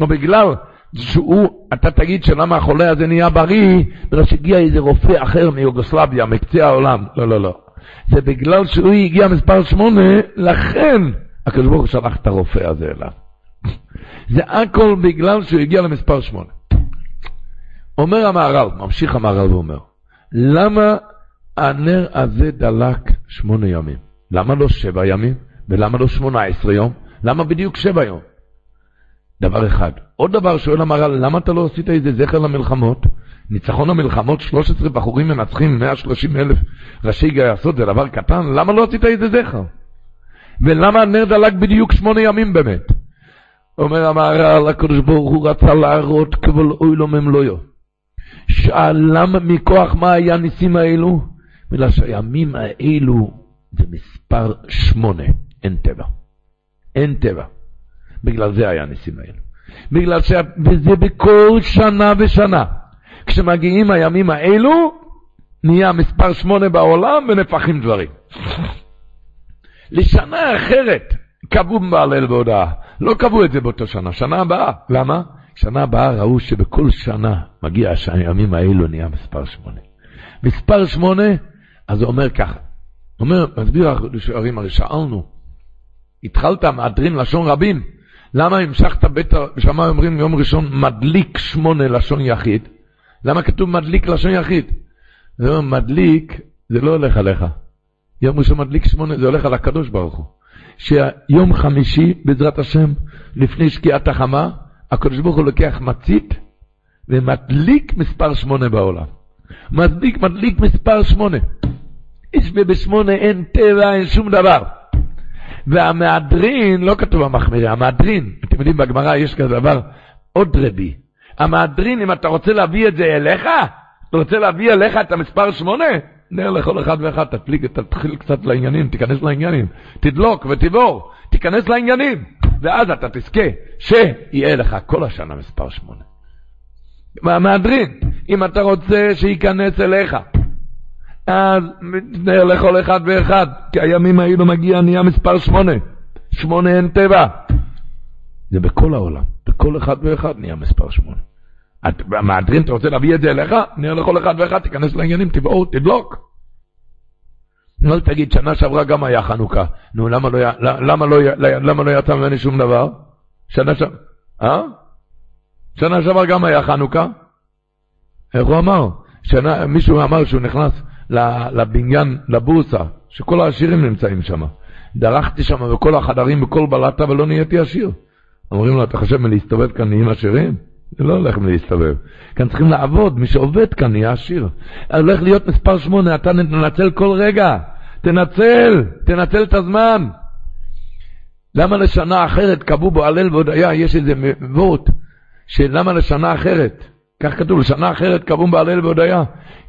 או בגלל שהוא, אתה תגיד שלמה החולה הזה נהיה בריא, בגלל שהגיע איזה רופא אחר מיוגוסלביה, מקצה העולם. לא, לא, לא. זה בגלל שהוא הגיע מספר שמונה, לכן הקדוש ברוך הוא שלח את הרופא הזה אליו. זה הכל בגלל שהוא הגיע למספר שמונה. אומר המהר"ל, ממשיך המהר"ל ואומר, למה הנר הזה דלק שמונה ימים? למה לא שבע ימים? ולמה לא שמונה עשרה יום? למה בדיוק שבע יום? דבר אחד. עוד דבר שואל המהר"ל, למה אתה לא עשית איזה זכר למלחמות? ניצחון המלחמות, 13 בחורים מנצחים 130 אלף ראשי גייסות, זה דבר קטן, למה לא עשית איזה זכר? ולמה הנר דלק בדיוק שמונה ימים באמת? אומר המהר"ל, הקדוש ברוך הוא רצה להראות כבול אוי לו ממלויו. למה, מכוח מה היה הניסים האלו? בגלל שהימים האלו זה מספר שמונה, אין טבע. אין טבע. בגלל זה היה הניסים האלו. בגלל ש... וזה בכל שנה ושנה. כשמגיעים הימים האלו, נהיה מספר שמונה בעולם ונפחים דברים. לשנה אחרת קבעו בהלל בהודעה. לא קבעו את זה באותו שנה, שנה הבאה. למה? שנה הבאה ראו שבכל שנה מגיע הימים האלו נהיה מספר שמונה. מספר שמונה, אז הוא אומר ככה, אומר, מסביר השערים, הרי שאלנו, התחלת מהדרין לשון רבים, למה המשכת בית, שם אומרים יום ראשון מדליק שמונה לשון יחיד, למה כתוב מדליק לשון יחיד? זה אומר, מדליק, זה לא הולך עליך. יום ראשון מדליק שמונה, זה הולך על הקדוש ברוך הוא. שיום חמישי, בעזרת השם, לפני שקיעת החמה, הקדוש ברוך הוא לוקח מצית ומדליק מספר שמונה בעולם. מדליק, מדליק מספר שמונה. איש ובשמונה אין טבע, אין שום דבר. והמהדרין, לא כתוב המחמירי, המהדרין, אתם יודעים, בגמרא יש כזה דבר, עוד רבי. המהדרין, אם אתה רוצה להביא את זה אליך, אתה רוצה להביא אליך את המספר שמונה, נר לכל אחד ואחד, תפליג, תתחיל קצת לעניינים, תיכנס לעניינים, תדלוק ותבור, תיכנס לעניינים, ואז אתה תזכה שיהיה לך כל השנה מספר שמונה. מהמהדרין, אם אתה רוצה שייכנס אליך, אז נר לכל אחד ואחד, כי הימים האלו מגיע נהיה מספר שמונה. שמונה אין טבע. זה בכל העולם, בכל אחד ואחד נהיה מספר שמונה. המהדרין, אתה רוצה להביא את זה אליך? נר לכל אחד ואחד, תיכנס לעניינים, תבעור, תדלוק. לא תגיד, שנה שעברה גם היה חנוכה. נו, למה לא, למה לא, לא יצא ממני שום דבר? שנה שעברה, אה? שנה שעברה גם היה חנוכה. איך הוא אמר? שנה, מישהו אמר שהוא נכנס לבניין, לבורסה, שכל העשירים נמצאים שם. דרכתי שם בכל החדרים, בכל בלטה, ולא נהייתי עשיר. אומרים לו, אתה חושב מלהסתובב כאן נהיים עשירים? זה לא הולך מלהסתובב. כאן צריכים לעבוד, מי שעובד כאן נהיה עשיר. הולך להיות מספר שמונה, אתה תנצל כל רגע. תנצל, תנצל את הזמן. למה לשנה אחרת קבעו בו הלל והודיה, יש איזה וורט, שלמה לשנה אחרת? כך כתוב, לשנה אחרת קבעו בהלל והודיה.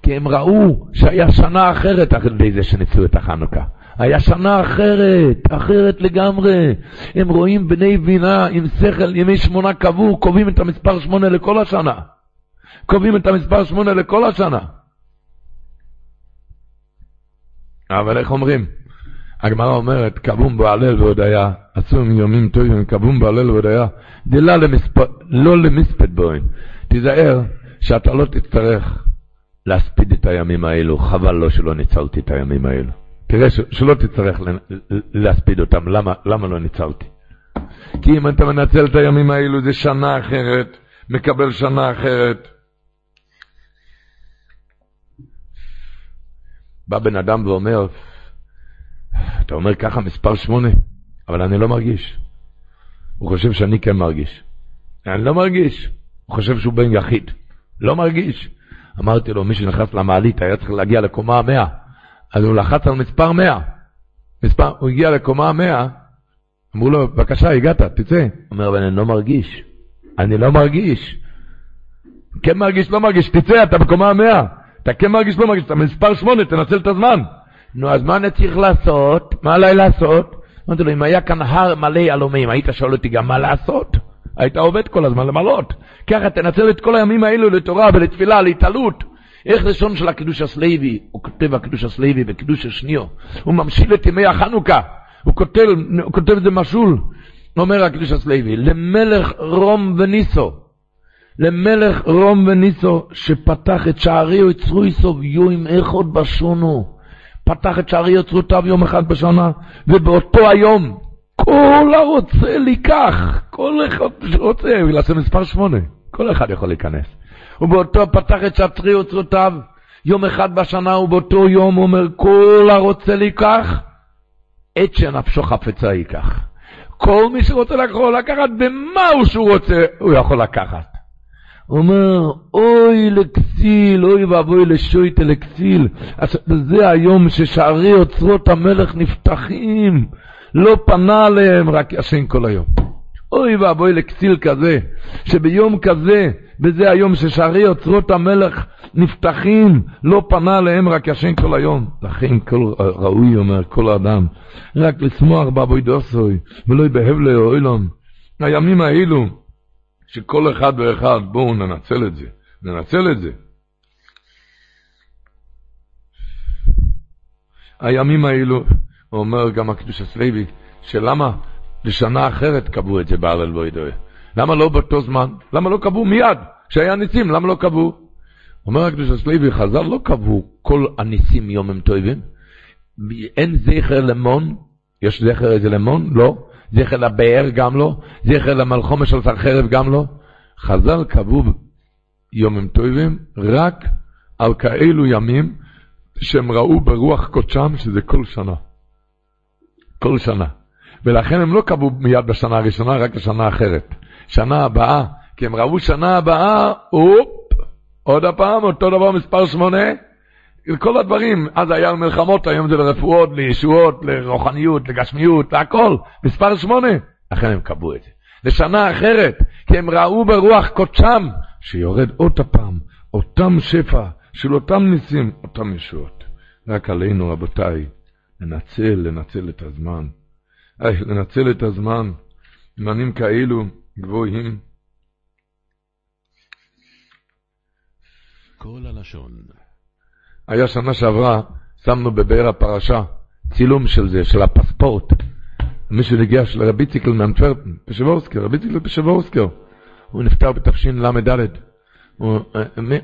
כי הם ראו שהיה שנה אחרת אחרי זה שניסו את החנוכה. היה שנה אחרת, אחרת לגמרי. הם רואים בני בינה עם שכל, ימי שמונה קבעו, קובעים את המספר שמונה לכל השנה. קובעים את המספר שמונה לכל השנה. אבל איך אומרים? הגמרא אומרת, קבום בהלל והודיה, עשו עם יומים טובים, קבום בהלל והודיה, דלה למספ... לא למספד בוין. תיזהר שאתה לא תצטרך להספיד את הימים האלו, חבל לו שלא ניצלתי את הימים האלו. תראה ש, שלא תצטרך להספיד אותם, למה, למה לא ניצלתי? כי אם אתה מנצל את הימים האלו זה שנה אחרת, מקבל שנה אחרת. בא בן אדם ואומר, אתה אומר ככה מספר שמונה, אבל אני לא מרגיש. הוא חושב שאני כן מרגיש. אני לא מרגיש. הוא חושב שהוא בן יחיד. לא מרגיש. אמרתי לו, מי שנכנס למעלית היה צריך להגיע לקומה המאה. אז הוא לחץ על מספר מאה. מספר, הוא הגיע לקומה המאה, אמרו לו, בבקשה, הגעת, תצא. הוא אומר, אבל אני לא מרגיש. אני לא מרגיש. כן מרגיש, לא מרגיש, תצא, אתה בקומה המאה. אתה כן מרגיש, לא מרגיש, אתה מספר שמונה, תנצל את הזמן. נו, אז מה אני צריך לעשות? מה עליי לעשות? אמרתי לו, אם היה כאן הר מלא יהלומים, היית שואל אותי גם מה לעשות? היית עובד כל הזמן למלות. ככה תנצל את כל הימים האלו לתורה ולתפילה, להתעלות. איך לשון של הקדוש הסלוי, הוא כותב הקדוש הסלוי בקדוש השניו, הוא ממשיל את ימי החנוכה, הוא כותב, הוא כותב את זה משול, אומר הקדוש הסלוי, למלך רום וניסו, למלך רום וניסו, שפתח את שערי יצרו יסוב יום אחד בשונו, פתח את שערי יצרותיו יום אחד בשנה, ובאותו היום, כל הרוצה לקח, כל אחד שרוצה, בגלל זה מספר שמונה, כל אחד יכול להיכנס. ובאותו פתח את שטרי אוצרותיו, יום אחד בשנה, ובאותו יום אומר, כל הרוצה לקח, עת שנפשו חפצה ייקח. כל מי שרוצה לקחת, לקחת במה שהוא רוצה, הוא יכול לקחת. הוא אומר, אוי לכסיל, אוי ואבוי לשויטה לכסיל. זה היום ששערי אוצרות המלך נפתחים. לא פנה עליהם, רק ישן כל היום. אוי ואבוי לכסיל כזה, שביום כזה, וזה היום ששערי אוצרות המלך נפתחים, לא פנה עליהם, רק ישן כל היום. לכן כל ראוי, אומר כל אדם, רק לשמוח באבוי דוסוי, ולא יבהב לאוילום. הימים האלו, שכל אחד ואחד, בואו ננצל את זה, ננצל את זה. הימים האלו, אומר גם הקדוש הסלוי, שלמה לשנה אחרת קבעו את זה בהלל בוידוי. למה לא באותו זמן? למה לא קבעו מיד? כשהיה ניסים, למה לא קבעו? אומר הקדוש הסלוי, חז"ל לא קבעו כל הניסים יום הם טובים. אין זכר למון, יש זכר איזה למון? לא. זכר לבאר גם לא. זכר למלחומה של סחרב גם לא. חז"ל קבעו יום הם טובים רק על כאלו ימים שהם ראו ברוח קודשם שזה כל שנה. כל שנה. ולכן הם לא קבעו מיד בשנה הראשונה, רק בשנה אחרת. שנה הבאה, כי הם ראו שנה הבאה, אופ, עוד הפעם, אותו דבר מספר שמונה, כל הדברים, אז היה מלחמות, היום זה לרפואות, לישועות, לרוחניות, לגשמיות, להכל, מספר שמונה. לכן הם קבעו את זה. לשנה אחרת, כי הם ראו ברוח קודשם, שיורד עוד הפעם, אותם שפע של אותם ניסים, אותם ישועות. רק עלינו, רבותיי, לנצל, לנצל את הזמן. אי, לנצל את הזמן, זמנים כאלו גבוהים. כל הלשון. היה שנה שעברה, שמנו בבאר הפרשה צילום של זה, של הפספורט. מישהו ניגש לרבי ציקל מאנטוורפן, פשבורסקר, רבי ציקל פשבורסקר. הוא נפטר בתשל"ד.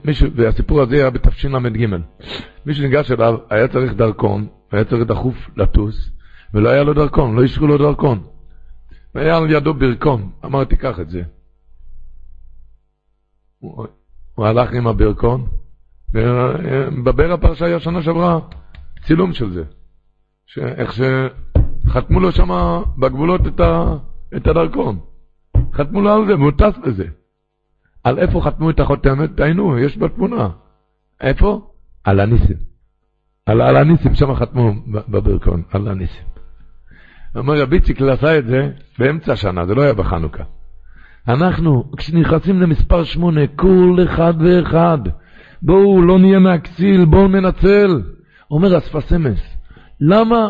מישהו, והסיפור הזה היה בתשל"ג. מישהו ניגש אליו, היה צריך דרכון, היה צריך דחוף לטוס, ולא היה לו דרכון, לא אישרו לו דרכון. והיה על ידו ברכון, אמרתי, קח את זה. הוא, הוא הלך עם הברכון, ובבר הפרשה היה שנה שעברה צילום של זה. איך שחתמו לו שם בגבולות את, ה, את הדרכון. חתמו לו על זה, והוא טס בזה. על איפה חתמו את החותמת? היינו, יש בתמונה. איפה? על הניסים. על, על הניסים, שם חתמו בברכון, על הניסים. אומר רבי ציקל עשה את זה באמצע השנה, זה לא היה בחנוכה. אנחנו, כשנכנסים למספר שמונה, כל אחד ואחד, בואו לא נהיה מהכסיל, בואו ננצל. אומר אספסמס, למה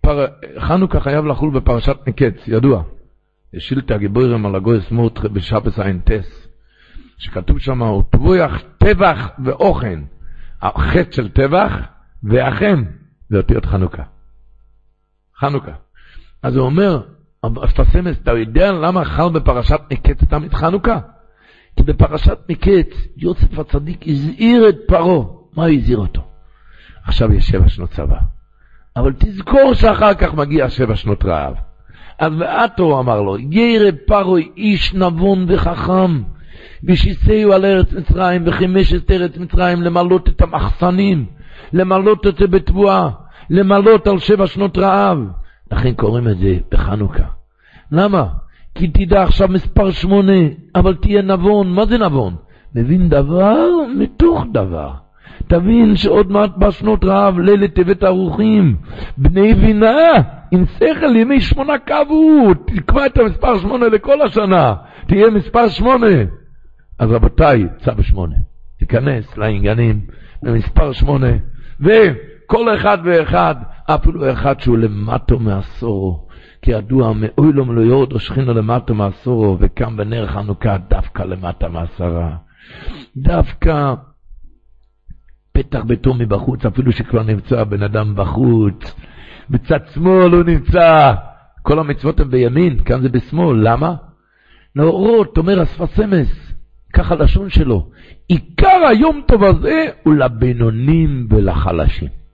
פר... חנוכה חייב לחול בפרשת מקץ, ידוע. יש שילתא גיבורים על הגוי סמוט בשבס טס, שכתוב שם, הוא טבוח טבח ואוכן. החטא של טבח ואכן, זה אותיות חנוכה. חנוכה. אז הוא אומר, אספסמס, אתה יודע למה חל בפרשת מקץ תמיד חנוכה? כי בפרשת מקץ יוסף הצדיק הזהיר את פרעה. מה הוא הזהיר אותו? עכשיו יש שבע שנות צבא. אבל תזכור שאחר כך מגיע שבע שנות רעב. אז ועתו אמר לו, ירא פרעה איש נבון וחכם, ושיסהו על ארץ מצרים, וחימש את ארץ מצרים למלות את המחסנים, למלות את זה בתבואה, למלות על שבע שנות רעב. לכן קוראים את זה בחנוכה. למה? כי תדע עכשיו מספר שמונה, אבל תהיה נבון. מה זה נבון? מבין דבר מתוך דבר. תבין שעוד מעט בשנות רעב, לילה טבת ערוכים. בני בינה, עם שכל ימי שמונה קבו, תקבע את המספר שמונה לכל השנה, תהיה מספר שמונה. אז רבותיי, צו שמונה, תיכנס לעניינים במספר שמונה, וכל אחד ואחד, אפילו אחד שהוא למטו מעשור. כי ידוע מאוי לו מלא יורד או שכינו למטה מעשורו, וקם בנר חנוכה דווקא למטה מעשרה. דווקא פתח ביתו מבחוץ, אפילו שכבר נמצא בן אדם בחוץ. בצד שמאל הוא נמצא. כל המצוות הן בימין, כאן זה בשמאל. למה? להורות, אומר אספסמס, ככה לשון שלו, עיקר היום טוב הזה הוא לבינונים ולחלשים.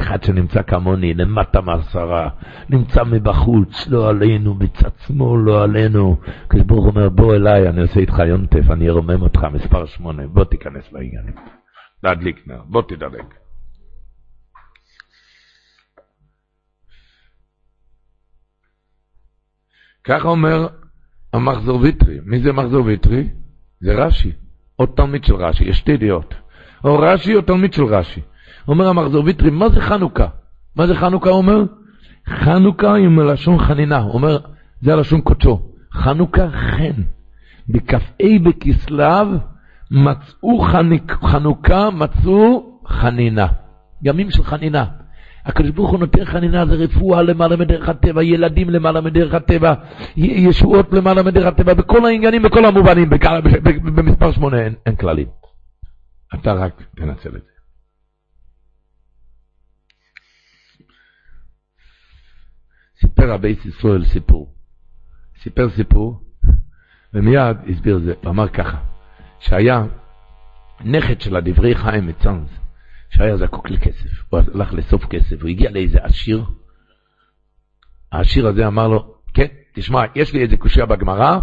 אחד שנמצא כמוני, למטה מעשרה, נמצא מבחוץ, לא עלינו, בצד שמאל, לא עלינו. הקדוש ברוך אומר, בוא אליי, אני עושה איתך יונטף, אני ארומם אותך, מספר שמונה, בוא תיכנס לעניינים. להדליק נר, בוא תדלק. ככה אומר המחזור ויטרי. מי זה מחזור ויטרי? זה רש"י, או תלמיד של רש"י, יש שתי דעות. או רש"י או תלמיד של רש"י. אומר המחזור ויטרי, מה זה חנוכה? מה זה חנוכה אומר? חנוכה היא מלשון חנינה, הוא אומר, זה הלשון קודשו. חנוכה חן. בכ"ה בכסלו מצאו חניק, חנוכה, מצאו חנינה. ימים של חנינה. הקדוש ברוך הוא נותן חנינה, זה רפואה למעלה מדרך הטבע, ילדים למעלה מדרך הטבע, ישועות למעלה מדרך הטבע, בכל העניינים, בכל המובנים, במספר שמונה אין, אין כללים. אתה רק תנצל את זה. סיפר רבי ישראל סיפור. סיפר סיפור, ומיד הסביר זה, ואמר ככה, שהיה נכד של הדברי חיים מצאנז, שהיה זקוק לכסף, הוא הלך לאסוף כסף, הוא הגיע לאיזה עשיר, העשיר הזה אמר לו, כן, תשמע, יש לי איזה קושייה בגמרא,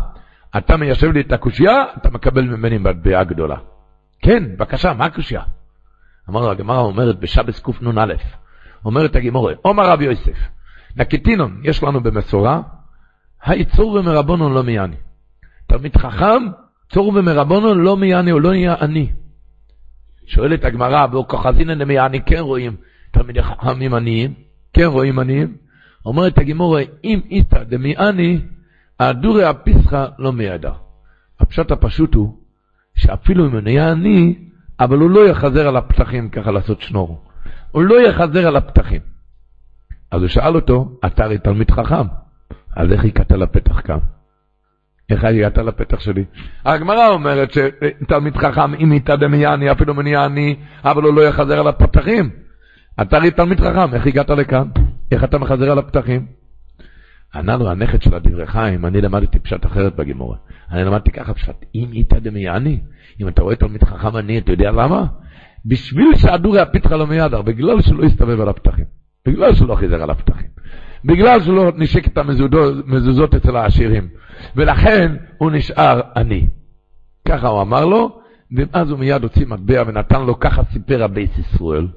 אתה מיישב לי את הקושייה, אתה מקבל ממני מטבעה גדולה. כן, בבקשה, מה הקושייה? אמר לו, הגמרא אומרת בשבס קנ"א, אומרת הגימורה, עומר רב יוסף, נקיטינון יש לנו במסורה, היצור ומרבונון לא מיאני. תלמיד חכם, צור ומרבונון לא מיאני, הוא לא נהיה עני. שואלת הגמרא, וכוחזינן דמיאני כן רואים תלמידי חכמים עניים, כן רואים עניים. אומרת הגמורה, אם איתא דמיאני, הדורי הפיסחא לא מידע. הפשט הפשוט הוא, שאפילו אם הוא נהיה עני, אבל הוא לא יחזר על הפתחים ככה לעשות שנור. הוא לא יחזר על הפתחים. אז הוא שאל אותו, אתה הרי תלמיד חכם, אז איך הגעת לפתח כאן? איך הגעת לפתח שלי? הגמרא אומרת שתלמיד חכם, אם איתא דמיאני, אפילו מניע עני, אבל הוא לא יחזר על הפתחים. אתה הרי תלמיד חכם, איך הגעת לכאן? איך אתה מחזר על הפתחים? ענה לו הנכד של הדברי חיים, אני למדתי פשט אחרת בגימורה. אני למדתי ככה פשט, אם איתא דמייני, אם אתה רואה תלמיד חכם עני, אתה יודע למה? בשביל שהדורי הפיתחה לא מידר, בגלל שלא הסתובב על הפתחים. בגלל שלא חיזר על הפתחים. בגלל שלא נשק את המזוזות אצל העשירים. ולכן הוא נשאר עני. ככה הוא אמר לו, ואז הוא מיד הוציא מטבע ונתן לו, ככה סיפר הבייס ישראל.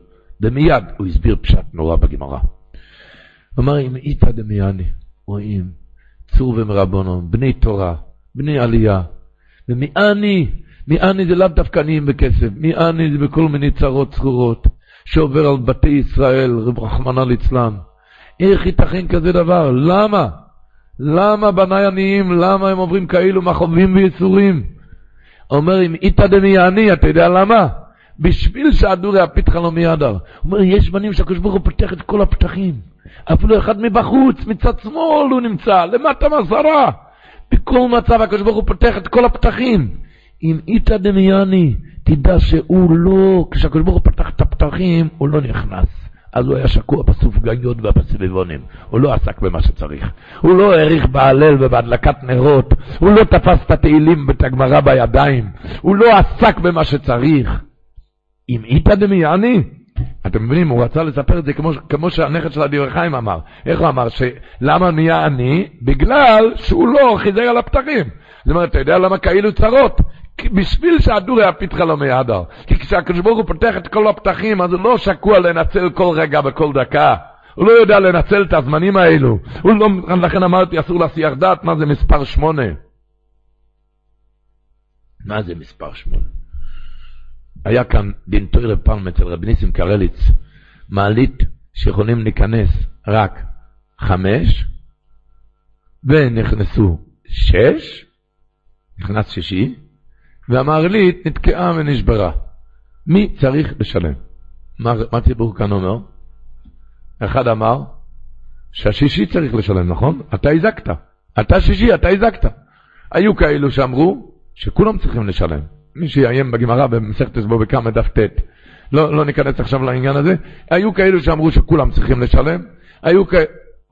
ומיד הוא הסביר פשט נורא בגמרא. הוא אמר, אם איתא דמייני, רואים, צור ומרבונו, בני תורה, בני עלייה, ומעני, מעני זה לאו דווקא עניים בכסף, מעני זה בכל מיני צרות צרורות, שעובר על בתי ישראל, רחמנא ליצלן. איך ייתכן כזה דבר? למה? למה בניי עניים? למה הם עוברים כאילו מכאובים וייסורים? אומר, אם איתא דמייני, אתה יודע למה? בשביל שהדורי הפיתחה לא מידר. אומר, יש בנים שהקדוש ברוך הוא פותח את כל הפתחים. אפילו אחד מבחוץ, מצד שמאל הוא נמצא, למטה מסרה. בכל מצב הקדוש ברוך הוא פותח את כל הפתחים. אם איתא דמיאני, תדע שהוא לא, כשהקדוש ברוך הוא פתח את הפתחים, הוא לא נכנס. אז הוא היה שקוע בסופגניות ובסביבונים. הוא לא עסק במה שצריך. הוא לא העריך בהלל ובהדלקת נרות. הוא לא תפס את התהילים ואת הגמרא בידיים. הוא לא עסק במה שצריך. אם איתא דמיאני, אתם מבינים, הוא רצה לספר את זה כמו, כמו שהנכד של אדיר חיים אמר. איך הוא אמר? למה נהיה עני? בגלל שהוא לא חיזר על הפתחים. זאת אומרת, אתה יודע למה כאילו צרות? בשביל שהדור היה פתחה לו מידר. כי כשהקדוש ברוך הוא פותח את כל הפתחים, אז הוא לא שקוע לנצל כל רגע וכל דקה. הוא לא יודע לנצל את הזמנים האלו. הוא לא, לכן אמרתי, אסור להסיח דעת מה זה מספר שמונה. מה זה מספר שמונה? היה כאן דין תוירה פעם אצל רב ניסים קרליץ, מעלית שיכולים להיכנס רק חמש, ונכנסו שש, נכנס שישי, והמעלית נתקעה ונשברה. מי צריך לשלם? מה, מה הציבור כאן אומר? אחד אמר שהשישי צריך לשלם, נכון? אתה הזקת. אתה שישי, אתה הזקת. היו כאלו שאמרו שכולם צריכים לשלם. מי שיעיין בגמרא במסכת אסבו בכמה דף ט', לא, לא ניכנס עכשיו לעניין הזה, היו כאלו שאמרו שכולם צריכים לשלם, היו כ...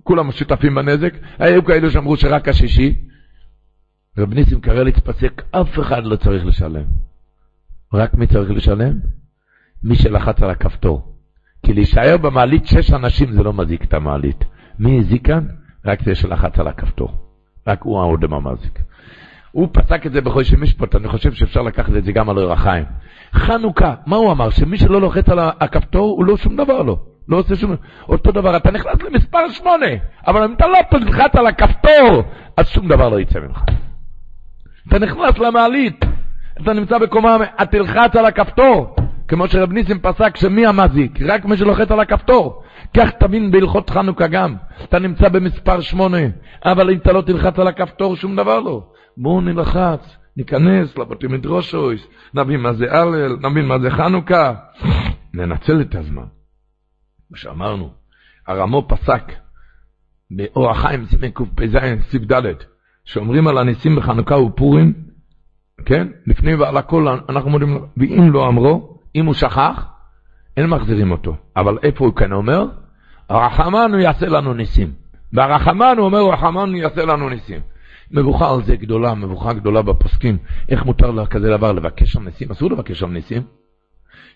כולם שותפים בנזק, היו כאלו שאמרו שרק השישי. רב ניסים קרליץ פסק, אף אחד לא צריך לשלם. רק מי צריך לשלם? מי שלחץ על הכפתור. כי להישאר במעלית שש אנשים זה לא מזיק את המעלית. מי הזיק כאן? רק זה שלחץ על הכפתור. רק הוא האודם המזיק. הוא פסק את זה בחושי משפט, אני חושב שאפשר לקחת את זה גם על אורח חיים. חנוכה, מה הוא אמר? שמי שלא לוחץ על הכפתור, הוא לא שום דבר לא. לא עושה שום... אותו דבר, אתה נכנס למספר שמונה, אבל אם אתה לא תלחץ על הכפתור, אז שום דבר לא יצא ממך. אתה נכנס למעלית, אתה נמצא בקומה, תלחץ על הכפתור, כמו שרב ניסים פסק שמי המזיק? רק מי שלוחץ על הכפתור. כך תבין בהלכות חנוכה גם. אתה נמצא במספר שמונה, אבל אם אתה לא תלחץ על הכפתור, שום דבר לא. בואו נלחץ, ניכנס לבתי מדרושויס, נבין מה זה הלל, נבין מה זה חנוכה. ננצל את הזמן. מה שאמרנו, הרמו פסק באור החיים סימן קפ"ז סיב ד', שאומרים על הניסים בחנוכה ופורים, כן? לפני ועל הכל אנחנו מודים, ואם לא אמרו, אם הוא שכח, אין מחזירים אותו. אבל איפה הוא כן אומר? הרחמנו יעשה לנו ניסים. והרחמנו אומר, רחמנו יעשה לנו ניסים. מבוכה על זה גדולה, מבוכה גדולה בפוסקים. איך מותר כזה דבר לבקש על ניסים? אסור לבקש על ניסים.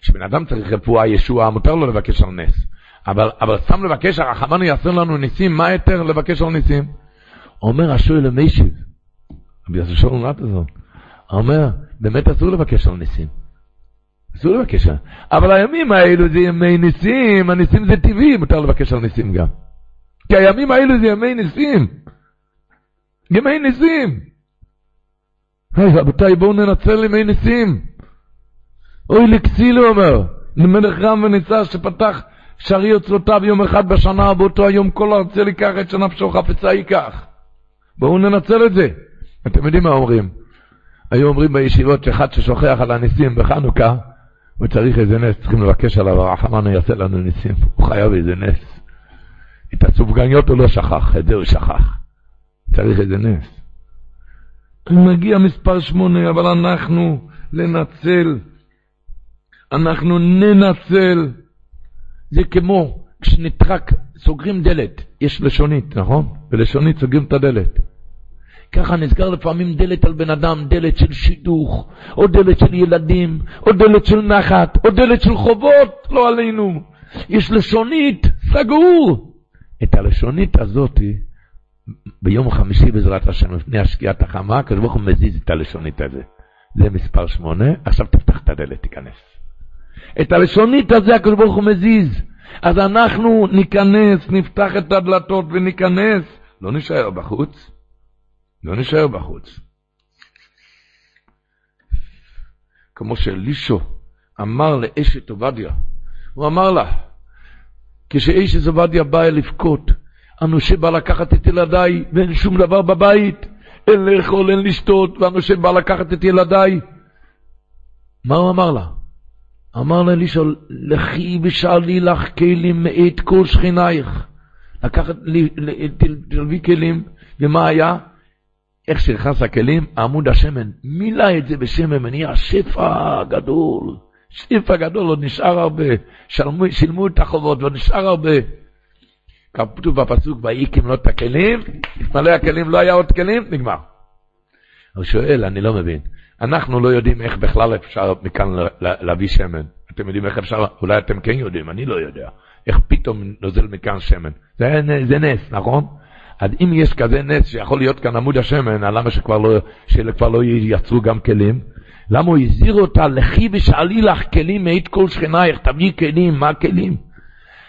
כשבן אדם צריך רפואה, ישועה, מותר לו לבקש על נס. אבל, אבל סתם לבקש, הרחמנו יעשה לנו ניסים, מה יותר לבקש על ניסים? אומר השואל למיישיב, רבי יוסף שואל נתזון, אומר, באמת אסור לבקש על ניסים. אסור לבקש על... אבל הימים האלו זה ימי ניסים, הניסים זה טבעי, מותר לבקש על ניסים גם. כי הימים האלו זה ימי ניסים. ימי ניסים. היי, רבותיי, בואו ננצל ימי ניסים. אוי לכסיל, הוא אומר, למלך רם וניצר שפתח שערי אוצלותיו יום אחד בשנה, באותו היום כל ארצי לקח את שנפשו חפצה ייקח. בואו ננצל את זה. אתם יודעים מה אומרים? היו אומרים בישיבות שאחד ששוכח על הניסים בחנוכה, הוא צריך איזה נס, צריכים לבקש עליו, הרחמנו יעשה לנו ניסים, הוא חייב איזה נס. את הסופגניות הוא לא שכח, את זה הוא שכח. צריך איזה נס. מגיע מספר שמונה, אבל אנחנו לנצל, אנחנו ננצל. זה כמו כשנטרק, סוגרים דלת, יש לשונית, נכון? ולשונית סוגרים את הדלת. ככה נסגר לפעמים דלת על בן אדם, דלת של שידוך, או דלת של ילדים, או דלת של נחת, או דלת של חובות, לא עלינו. יש לשונית, סגור. את הלשונית הזאתי, ביום חמישי בעזרת השם, לפני השקיעת החמה, הקדוש ברוך הוא מזיז את הלשונית הזה. זה מספר שמונה, עכשיו תפתח את הדלת, תיכנס. את הלשונית הזה הקדוש ברוך הוא מזיז. אז אנחנו ניכנס, נפתח את הדלתות וניכנס, לא נשאר בחוץ. לא נשאר בחוץ. כמו שאלישו אמר לאשת עובדיה, הוא אמר לה, כשאשת עובדיה באה לבכות, אנושה בא לקחת את ילדיי ואין שום דבר בבית, אין לאכול, אין לשתות, ואנושה בא לקחת את ילדיי. מה הוא אמר לה? אמר לה אלישע, לכי ושאלי לך כלים מאת כל שכנייך. לקחת, תלוי כלים, ומה היה? איך שנכנס הכלים, עמוד השמן, מילא את זה בשמן, נהיה שפע גדול, שפע גדול, עוד נשאר הרבה, שלמו, שילמו את החובות, ועוד נשאר הרבה. כתוב בפסוק, ויהי כמלות את הכלים, התמלא הכלים, לא היה עוד כלים, נגמר. הוא שואל, אני לא מבין, אנחנו לא יודעים איך בכלל אפשר מכאן להביא שמן. אתם יודעים איך אפשר, אולי אתם כן יודעים, אני לא יודע. איך פתאום נוזל מכאן שמן. זה, זה נס, נכון? אז אם יש כזה נס שיכול להיות כאן עמוד השמן, למה שכבר לא, שכבר לא ייצרו גם כלים? למה הוא הזהיר אותה, לכי ושאלי לך כלים מאת כל שכנייך, תביא כלים, מה הכלים?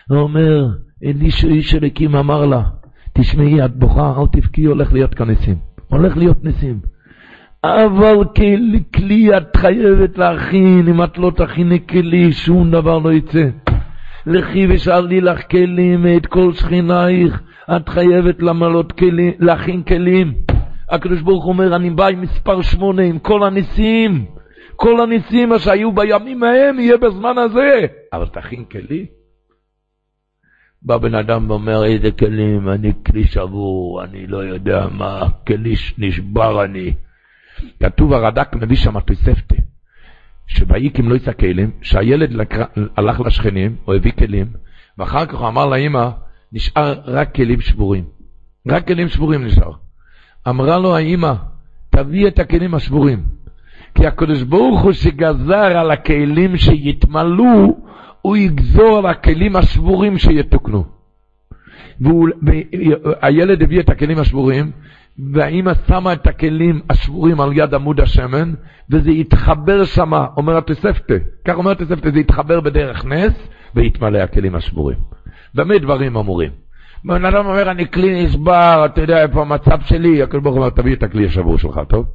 הוא אומר, אלישע איש אלוקים אמר לה, תשמעי, את בוכה, אל תבכי, הולך להיות כאן ניסים. הולך להיות ניסים. אבל כלי, כלי את חייבת להכין, אם את לא תכיני כלי, שום דבר לא יצא. לכי ושאלי לך כלים מאת כל שכנייך. את חייבת למלות כלים, להכין כלים. הקדוש ברוך אומר, אני בא עם מספר שמונה, עם כל הניסים. כל הניסים שהיו בימים ההם, יהיה בזמן הזה. אבל תכין כלים. בא בן אדם ואומר, איזה כלים, אני כלי שבור, אני לא יודע מה, כלי נשבר אני. כתוב, הרד"ק מביא שם תוספתא, שבאיקים לא יצא כלים, שהילד הלך לשכנים, או הביא כלים, ואחר כך הוא אמר לאמא, נשאר רק כלים שבורים. רק כלים שבורים נשאר. אמרה לו האמא, תביא את הכלים השבורים. כי הקדוש ברוך הוא שגזר על הכלים שיתמלאו, הוא יגזור על הכלים השבורים שיתוקנו. והילד הביא את הכלים השבורים, והאמא שמה את הכלים השבורים על יד עמוד השמן, וזה יתחבר שמה, אומר התוספתא, כך אומר התוספתא, זה יתחבר בדרך נס, ויתמלא הכלים השבורים. במה דברים אמורים? בן אדם אומר, אני כלי נשבר, אתה יודע איפה המצב שלי, הקדוש ברוך הוא אומר, תביא את הכלי השבור שלך, טוב?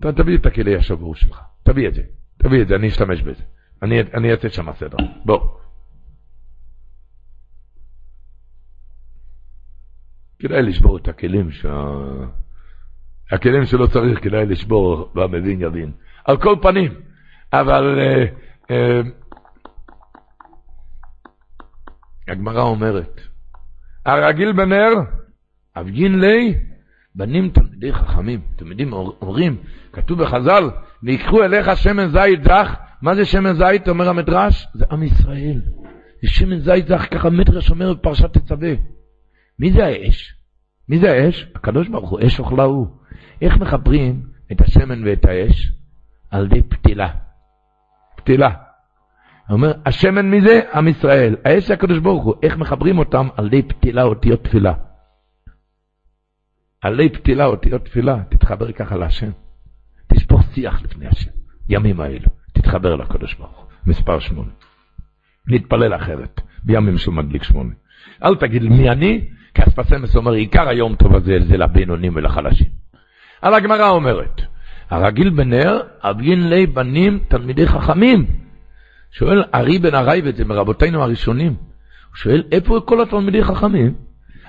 תביא את הכלי השבור שלך, תביא את זה, תביא את זה, אני אשתמש בזה. אני, אני אעשה שם סדר, בוא. כדאי לשבור את הכלים ש... הכלים שלא צריך, כדאי לשבור, והמבין יבין. על כל פנים, אבל... אה, אה, הגמרא אומרת, הרגיל בנר, אבגין לי, בנים תלמידי חכמים. תלמידים אומרים, כתוב בחז"ל, ויקחו אליך שמן זית זך, מה זה שמן זית, אומר המדרש? זה עם ישראל. זה שמן זית זך, ככה המדרש אומר בפרשת תצווה. מי זה האש? מי זה האש? הקדוש ברוך הוא, אש אוכלה הוא. איך מחברים את השמן ואת האש? על ידי פתילה. פתילה. הוא אומר, השמן מזה, עם ישראל. האש זה הקדוש ברוך הוא. איך מחברים אותם? על ידי פתילה אותיות תפילה. על ידי פתילה אותיות תפילה, תתחבר ככה להשם. תשפוך שיח לפני השם. ימים האלו. תתחבר לקדוש ברוך הוא. מספר שמונה. נתפלל אחרת, בימים שהוא מדליק שמונה. אל תגיד מי אני, כי אספסמס אומר, עיקר היום טוב הזה זה לבינונים ולחלשים. על הגמרא אומרת, הרגיל בנר, אבין לי בנים תלמידי חכמים. שואל ארי בן הרייבד, זה מרבותינו הראשונים. הוא שואל, איפה כל התלמידי חכמים?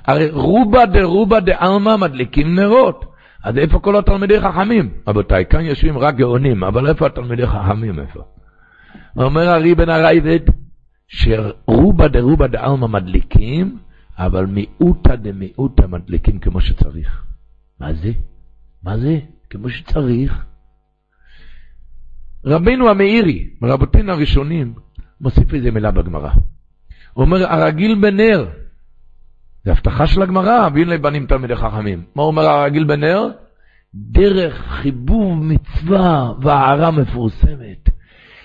הרי רובה דרובה דעלמא מדליקים נרות. אז איפה כל התלמידי חכמים? רבותיי, כאן יושבים רק גאונים, אבל איפה התלמידי חכמים? איפה? אומר ארי בן הרייבד, שרובה דרובה דעלמא מדליקים, אבל מיעוטה דמיעוטה מדליקים כמו שצריך. מה זה? מה זה? כמו שצריך. רבינו המאירי, מרבותינו הראשונים, מוסיף איזה מילה בגמרא. הוא אומר, הרגיל בנר, זה הבטחה של הגמרא, והנה בנים תלמידי חכמים. מה אומר הרגיל בנר? דרך חיבוב מצווה והערה מפורסמת.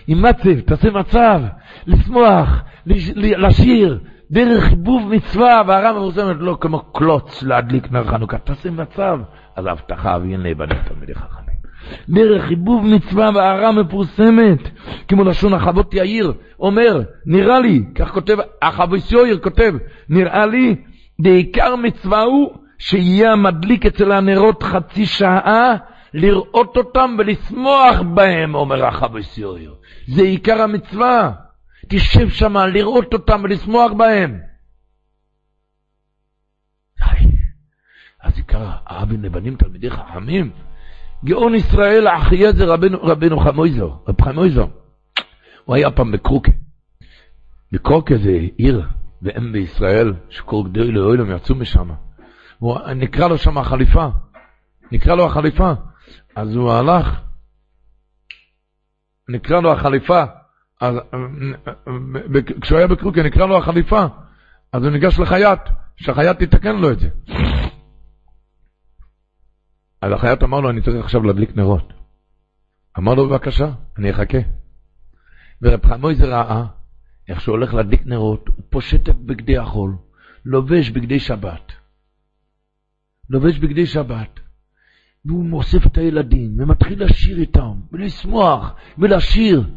עם מצב, תעשה מצב, לשמוח, לשיר, דרך חיבוב מצווה והערה מפורסמת, לא כמו קלוץ להדליק נר חנוכה, תעשה מצב. אז ההבטחה, והנה בנים תלמידי חכמים. דרך חיבוב מצווה והערה מפורסמת, כמו לשון החוות יאיר, אומר, נראה לי, כך כותב, החבוס יאיר כותב, נראה לי, בעיקר מצווה הוא שיהיה המדליק אצל הנרות חצי שעה, לראות אותם ולשמוח בהם, אומר החבוס יאיר. זה עיקר המצווה. תשב שם לראות אותם ולשמוח בהם. אז עיקר האבים לבנים תלמידי חכמים. גאון ישראל אחיה זה רבנו, רבנו חמויזו, רב חמויזו. הוא היה פעם בקרוקה. בקרוקה זה עיר ואם בישראל, שכל גדוי לאוילם יצאו משם. נקרא לו שם החליפה. נקרא לו החליפה. אז הוא הלך, נקרא לו החליפה. אז, כשהוא היה בקרוקה נקרא לו החליפה. אז הוא ניגש לחייט, שהחייט יתקן לו את זה. אז החייט אמר לו, אני צריך עכשיו להדליק נרות. אמר לו, בבקשה, אני אחכה. ורב חמויזר ראה איך שהוא הולך להדליק נרות, הוא פושט את בגדי החול, לובש בגדי שבת. לובש בגדי שבת. והוא מוסף את הילדים, ומתחיל לשיר איתם, ולשמוח, ולשיר.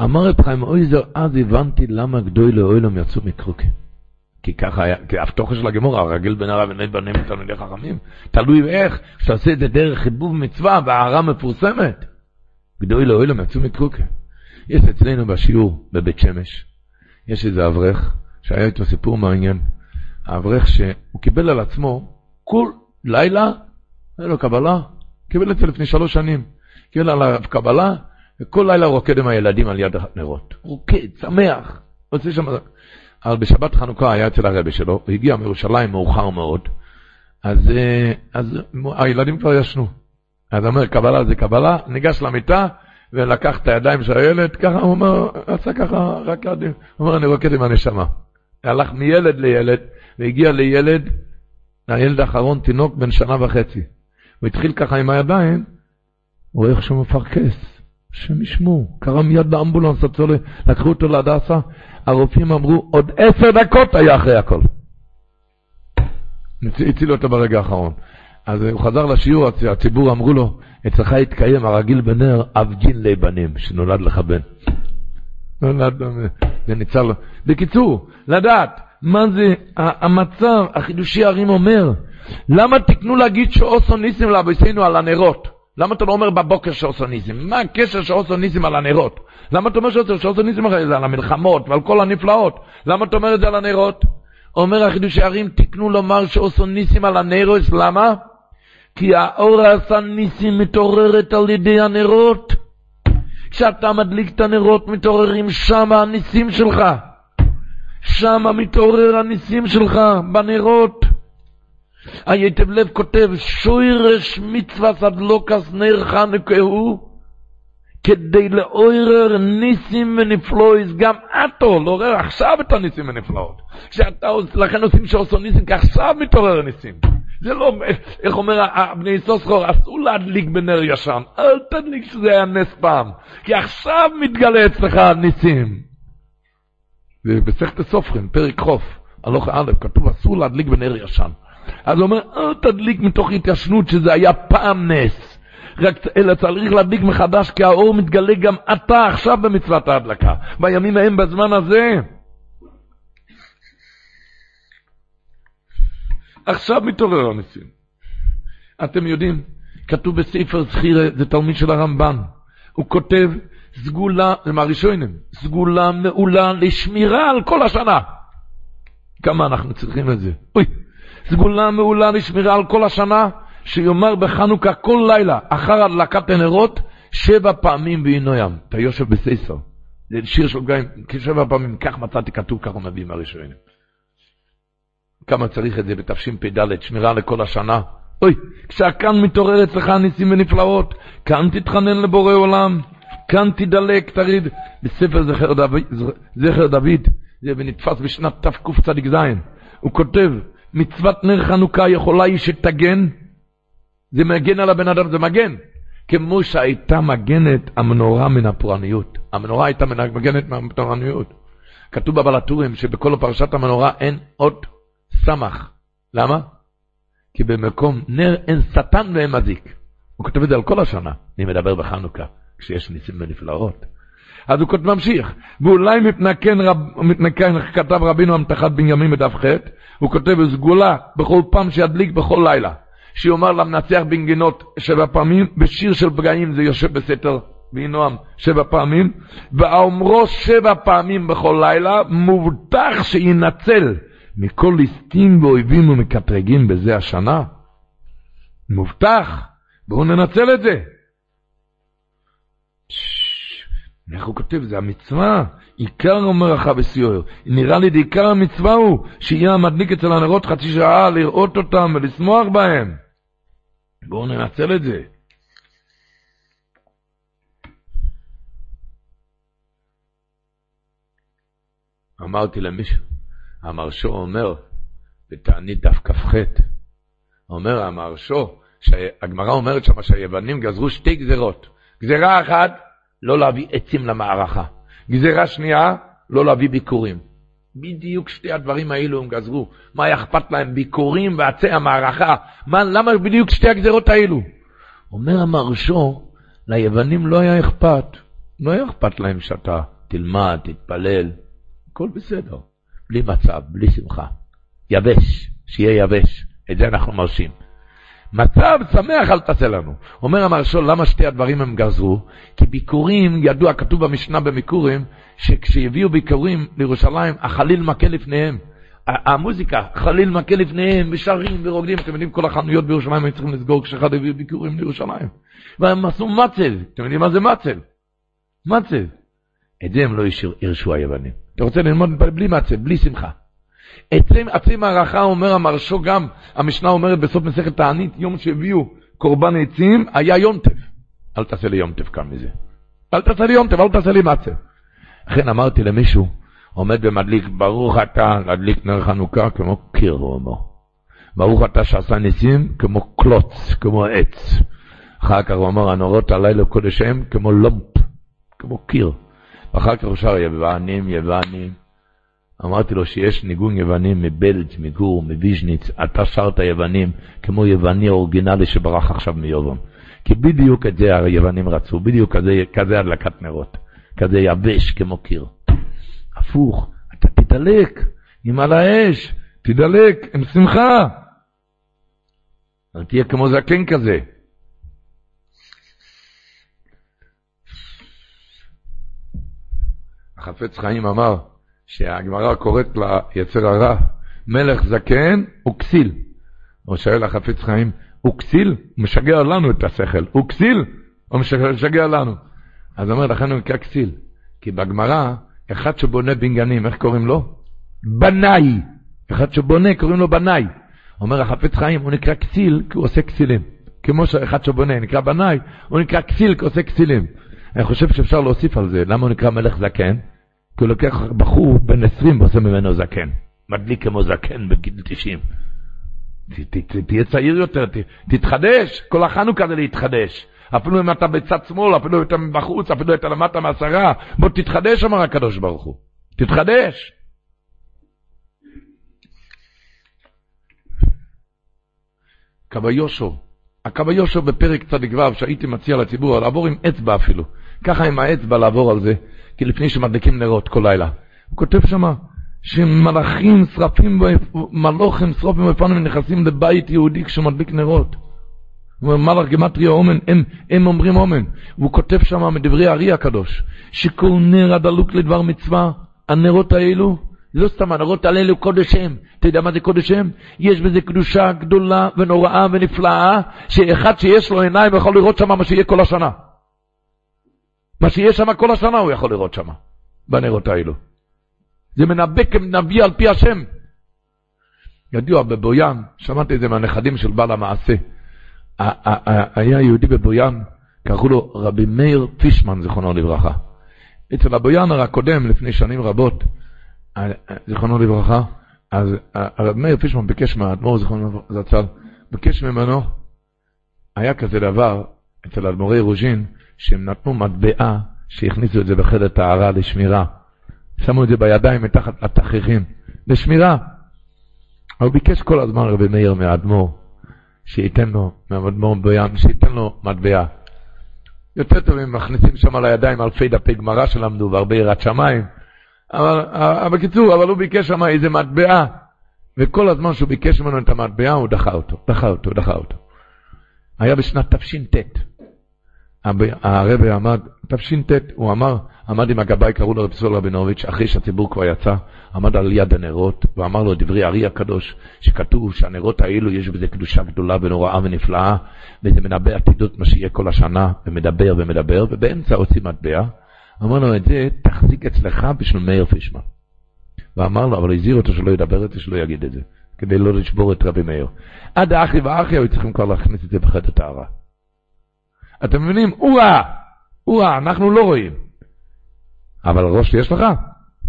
אמר רב חיים אויזר, אז הבנתי למה גדוי לאוילם יצאו מקרוקן. כי ככה היה, כי הפתוחה של הגמור, הרגיל בין הרב ובני בנים ותלמידי חכמים, תלוי איך, שעושה את זה דרך חיבוב מצווה והערה מפורסמת. גדוי לאוילם יצאו מקרוקה. יש אצלנו בשיעור בבית שמש, יש איזה אברך, שהיה איתו סיפור מעניין. האברך שהוא קיבל על עצמו כל לילה, היה לו קבלה, קיבל את זה לפני שלוש שנים. קיבל עליו קבלה, וכל לילה הוא רוקד עם הילדים על יד הנרות. רוקד, שמח, עושה שם... אבל בשבת חנוכה היה אצל הרבי שלו, הוא הגיע מירושלים מאוחר מאוד, אז, אה, אז הילדים כבר ישנו. אז אומר, קבלה זה קבלה, ניגש למיטה ולקח את הידיים של הילד, ככה הוא אומר, עשה ככה, רק ידים, הוא אומר, אני רוקד עם הנשמה. הלך מילד לילד, והגיע לילד, הילד האחרון, תינוק בן שנה וחצי. הוא התחיל ככה עם הידיים, הוא רואה איך שהוא מפרכס. השם ישמעו, קרא מיד לאמבולנס, לקחו אותו להדסה, הרופאים אמרו, עוד עשר דקות היה אחרי הכל. הצילו אותו ברגע האחרון. אז הוא חזר לשיעור, הציבור אמרו לו, אצלך התקיים הרגיל בנר, אבגין לבנים, שנולד לך בן. זה ניצל לו. בקיצור, לדעת מה זה המצב, החידושי הרים אומר, למה תקנו להגיד שאוסו ניסים לאביסינו על הנרות? למה אתה לא אומר בבוקר שעושה ניסים? מה הקשר שעושה ניסים על הנרות? למה אתה אומר שעושה ניסים על המלחמות ועל כל הנפלאות? למה אתה אומר את זה על הנרות? אומר החידושי ערים, תקנו לומר שעושה ניסים על הנרות, למה? כי האור עשה ניסים מתעוררת על ידי הנרות. כשאתה מדליק את הנרות מתעוררים שם הניסים שלך. שם מתעורר הניסים שלך, בנרות. היטב לב כותב, שוירש מצווה סדלוקס נר חנוכהו, כדי לעורר ניסים ונפלויס, גם אתו, לעורר עכשיו את הניסים ונפלאות. כשאתה, לכן עושים שעושו ניסים, כי עכשיו מתעורר ניסים. זה לא, איך אומר בני סוסחור, אסור להדליק בנר ישן, אל תדליק שזה היה נס פעם, כי עכשיו מתגלה אצלך ניסים. ובסכת הסופרים, פרק חוף, הלוך א', כתוב אסור להדליק בנר ישן. אז הוא אומר, אל תדליק מתוך התיישנות שזה היה פעם נס. רק, אלא צריך להדליק מחדש, כי האור מתגלה גם אתה עכשיו במצוות ההדלקה. בימים ההם, בזמן הזה. עכשיו מתעורר הניסים. אתם יודעים, כתוב בספר זכירה, זה תלמיד של הרמב"ן. הוא כותב, סגולה, זה מהראשונים, סגולה מעולה לשמירה על כל השנה. כמה אנחנו צריכים את זה? אוי, סגולה מעולה לשמירה על כל השנה, שיאמר בחנוכה כל לילה, אחר הדלקת הנרות, שבע פעמים בעינו ים. אתה יושב בסייסר. זה שיר של גיא, כשבע פעמים, כך מצאתי כתוב, כך הוא מביא מהראשונים. כמה צריך את זה בתשפ"ד, שמירה לכל השנה. אוי, כשהכאן מתעורר אצלך ניסים ונפלאות, כאן תתחנן לבורא עולם, כאן תדלק, תריד. בספר זכר דוד, זכר דוד זה נתפס בשנת תקצ"ז, הוא כותב, מצוות נר חנוכה יכולה היא שתגן, זה מגן על הבן אדם, זה מגן. כמו שהייתה מגנת המנורה מן הפורעניות. המנורה הייתה מגנת מהפורעניות. כתוב בבלטורים שבכל פרשת המנורה אין אות סמך. למה? כי במקום נר אין שטן ואין מזיק. הוא כותב את זה על כל השנה. אני מדבר בחנוכה, כשיש ניסים ונפלאות. אז הוא כותב ממשיך, ואולי מתנקן, רב, מתנקן כתב רבינו המתחת בנימין בדף ח', הוא כותב סגולה בכל פעם שידליק בכל לילה. שיאמר למנצח בנגינות שבע פעמים, בשיר של פגעים זה יושב בסתר וינועם שבע פעמים, ואומרו שבע פעמים בכל לילה, מובטח שינצל מכל ליסטים ואויבים ומקטרגים בזה השנה. מובטח, בואו ננצל את זה. איך הוא כותב? זה המצווה. עיקר אומר החב סיוער. נראה לי עיקר המצווה הוא שיהיה המדליק אצל הנרות חצי שעה לראות אותם ולשמוח בהם. בואו ננצל את זה. אמרתי למישהו, המרשו אומר, בתענית דף כ"ח, אומר המרשו, שהגמרא אומרת שם שהיוונים גזרו שתי גזרות. גזרה אחת, לא להביא עצים למערכה. גזרה שנייה, לא להביא ביקורים. בדיוק שתי הדברים האלו הם גזרו. מה אכפת להם? ביקורים ועצי המערכה. מה, למה בדיוק שתי הגזרות האלו? אומר המרשו, ליוונים לא היה אכפת. לא היה אכפת להם שאתה תלמד, תתפלל, הכל בסדר. בלי מצב, בלי שמחה. יבש, שיהיה יבש. את זה אנחנו מרשים. מצב שמח אל תעשה לנו. אומר המרשול, למה שתי הדברים הם גזרו? כי ביקורים, ידוע, כתוב במשנה במיקורים, שכשהביאו ביקורים לירושלים, החליל מכה לפניהם. המוזיקה, חליל מכה לפניהם, ושרים ורוקדים, אתם יודעים, כל החנויות בירושלים היו צריכים לסגור כשאחד הביא ביקורים לירושלים. והם עשו מצב, אתם יודעים מה זה מצב? מצב. את זה הם לא הרשו היוונים. אתה רוצה ללמוד בלי מצב, בלי שמחה. עצים, עצים הערכה אומר המרשו גם, המשנה אומרת בסוף מסכת תענית, יום שהביאו קורבן עצים, היה יום טף. אל תעשה לי יום טף כאן מזה. אל תעשה לי יום טף, אל תעשה לי מצה. לכן אמרתי למישהו, עומד ומדליק, ברוך אתה להדליק נר חנוכה כמו קיר, הוא אומר. ברוך אתה שעשה ניסים כמו קלוץ, כמו עץ. אחר כך הוא אמר, הנורות הלילה קודש הם כמו לומפ, כמו קיר. ואחר כך הוא שר יוונים, יוונים. אמרתי לו שיש ניגון יוונים מבלץ, מגור, מוויז'ניץ, אתה שרת יוונים כמו יווני אורגינלי שברח עכשיו מיובום. כי בדיוק את זה היוונים רצו, בדיוק כזה, כזה הדלקת נרות, כזה יבש כמו קיר. הפוך, אתה תדלק עם על האש, תדלק עם שמחה. אל תהיה כמו זקן כזה. החפץ חיים אמר, שהגמרא קוראת ליצר הרע, מלך זקן וכסיל. הוא שואל החפץ חיים, הוא כסיל? הוא משגע לנו את השכל. הוא כסיל? הוא משגע לנו. אז הוא אומר, לכן הוא נקרא כסיל. כי בגמרא, אחד שבונה בניינים, איך קוראים לו? בנאי. אחד שבונה, קוראים לו בנאי. אומר החפץ חיים, הוא נקרא כסיל כי הוא עושה כסילים. כמו שאחד שבונה נקרא בנאי, הוא נקרא כסיל כי הוא עושה כסילים. אני חושב שאפשר להוסיף על זה. למה הוא נקרא מלך זקן? כי הוא לוקח בחור בן 20 ועושה ממנו זקן. מדליק כמו זקן בגיל 90. תהיה צעיר יותר, תתחדש, כל החנוכה זה להתחדש. אפילו אם אתה בצד שמאל, אפילו אם אתה בחוץ, אפילו אם אתה למטה מעשרה, בוא תתחדש, אמר הקדוש ברוך הוא. תתחדש. קו היושו, הקו היושו בפרק צדיק ו' שהייתי מציע לציבור לעבור עם אצבע אפילו, ככה עם האצבע לעבור על זה, כי לפני שמדליקים נרות כל לילה. הוא כותב שמה, שמלאכים שרפים, מלוכים שרופים בפנים ונכנסים לבית יהודי כשהוא מדליק נרות. הוא אומר, מלאך גמטריה אומן, הם, הם אומרים אומן. הוא כותב שם מדברי הארי הקדוש, שכל נר הדלוק לדבר מצווה, הנרות האלו, לא סתם הנרות האלו קודש הם. אתה יודע מה זה קודש הם? יש בזה קדושה גדולה ונוראה ונפלאה, שאחד שיש לו עיניים יכול לראות שם מה שיהיה כל השנה. מה שיהיה שם כל השנה הוא יכול לראות שם, בנרות האלו. זה מנבא כנביא על פי השם. ידוע בבוים, שמעתי את זה מהנכדים של בעל המעשה. היה יהודי בבוים, קראו לו רבי מאיר פישמן, זיכרונו לברכה. אצל הבויאנר הקודם, לפני שנים רבות, זיכרונו לברכה, אז הרב מאיר פישמן ביקש מהאדמו"ר, זיכרונו זצ"ל, ביקש ממנו, היה כזה דבר אצל אדמו"רי רוז'ין, שהם נתנו מטבעה, שהכניסו את זה בחדר טהרה לשמירה. שמו את זה בידיים מתחת לתכריכים, לשמירה. הוא ביקש כל הזמן רבי מאיר מהאדמו"ר, שייתן לו, מהאדמו"ר בוים, שייתן לו מטבע. יותר טוב אם מכניסים שם על הידיים אלפי דפי גמרא שלמדו והרבה יראת שמיים. אבל, אבל בקיצור, אבל הוא ביקש שם איזה מטבע, וכל הזמן שהוא ביקש ממנו את המטבע, הוא דחה אותו, דחה אותו, דחה אותו. היה בשנת תש"ט. הרבי עמד, תש"ט, הוא אמר, עמד עם הגבאי, קראו לו רב סול רבינוביץ', אחרי שהציבור כבר יצא, עמד על יד הנרות, ואמר לו דברי הארי הקדוש, שכתוב שהנרות האלו יש בזה קדושה גדולה ונוראה ונפלאה, וזה מנבא עתידות מה שיהיה כל השנה, ומדבר ומדבר, ובאמצע הוציא מטבע, אמר לו את זה, תחזיק אצלך בשביל מאיר פישמן. ואמר לו, אבל הזהיר אותו שלא ידבר את זה, שלא יגיד את זה, כדי לא לשבור את רבי מאיר. עד האחי והאחי היו צריכים כבר להכניס את זה בחטא הטהרה. אתם מבינים? הוא רע, הוא רע, אנחנו לא רואים. אבל ראש יש לך?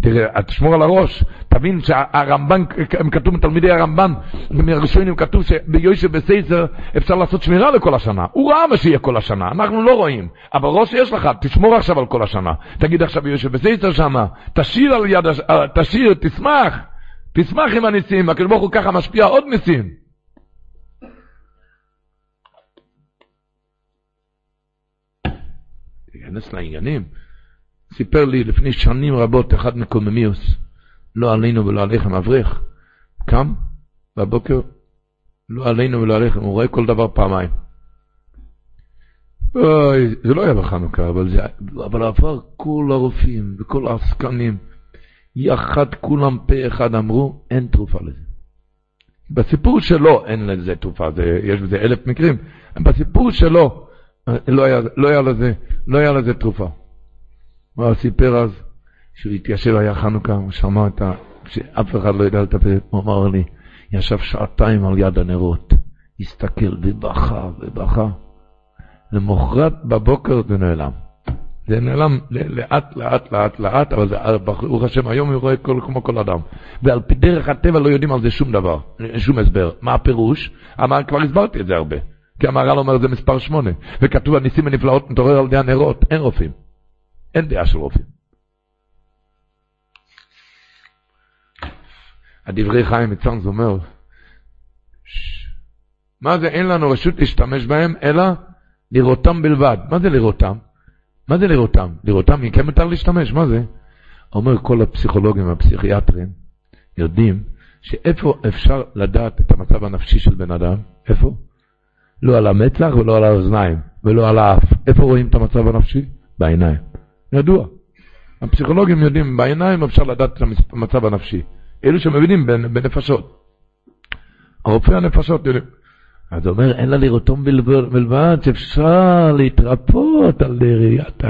תראה, תשמור על הראש, תבין שהרמב"ן, הם כתוב מתלמידי הרמב"ן, מהראשונים כתוב שביושב בסייסר אפשר לעשות שמירה לכל השנה. הוא ראה מה שיהיה כל השנה, אנחנו לא רואים. אבל ראש יש לך, תשמור עכשיו על כל השנה. תגיד עכשיו ביושב בסייסר שמה, תשאיר על יד, אה, תשאיר, תשמח, תשמח עם הניסים, הקדוש ברוך הוא ככה משפיע עוד ניסים. תיכנס לעניינים. סיפר לי לפני שנים רבות אחד מקוממיוס, לא עלינו ולא עליכם, אברך, קם בבוקר, לא עלינו ולא עליכם, הוא רואה כל דבר פעמיים. אוי, זה לא היה בחנוכה, אבל, זה, אבל עבר כל הרופאים וכל העסקנים, יחד כולם פה אחד אמרו, אין תרופה לזה. בסיפור שלו אין לזה תרופה, זה, יש בזה אלף מקרים, בסיפור שלו לא היה, לא היה, לזה, לא היה לזה תרופה. הוא סיפר אז שהוא התיישב, היה חנוכה, הוא שמע את ה... שאף אחד לא ידע לטפל, הוא אמר לי, ישב שעתיים על יד הנרות, הסתכל ובכה ובכה. למחרת בבוקר זה נעלם. זה נעלם לאט, לאט, לאט, לאט, אבל זה, ברוך השם, היום הוא רואה כל, כמו כל אדם. ועל פי דרך הטבע לא יודעים על זה שום דבר, שום הסבר. מה הפירוש? אמר, כבר הסברתי את זה הרבה. כי המהר"ל אומר זה מספר שמונה, וכתוב הניסים הנפלאות מתעורר על ידי הנרות, אין רופאים. אין דעה של רופאים. הדברי חיים מצאנז אומר, מה זה אין לנו רשות להשתמש בהם, אלא לראותם בלבד. מה זה לראותם? מה זה לראותם? לראותם, אם כן מותר להשתמש, מה זה? אומר כל הפסיכולוגים והפסיכיאטרים, יודעים שאיפה אפשר לדעת את המצב הנפשי של בן אדם? איפה? לא על המצח ולא על האוזניים ולא על האף. איפה רואים את המצב הנפשי? בעיניים. ידוע. הפסיכולוגים יודעים, בעיניים אפשר לדעת את המצב הנפשי. אלו שמבינים בנפשות. הרופאי הנפשות יודעים. אז הוא אומר, אין לה לראותום בלבד, שאפשר להתרפות על ראיית,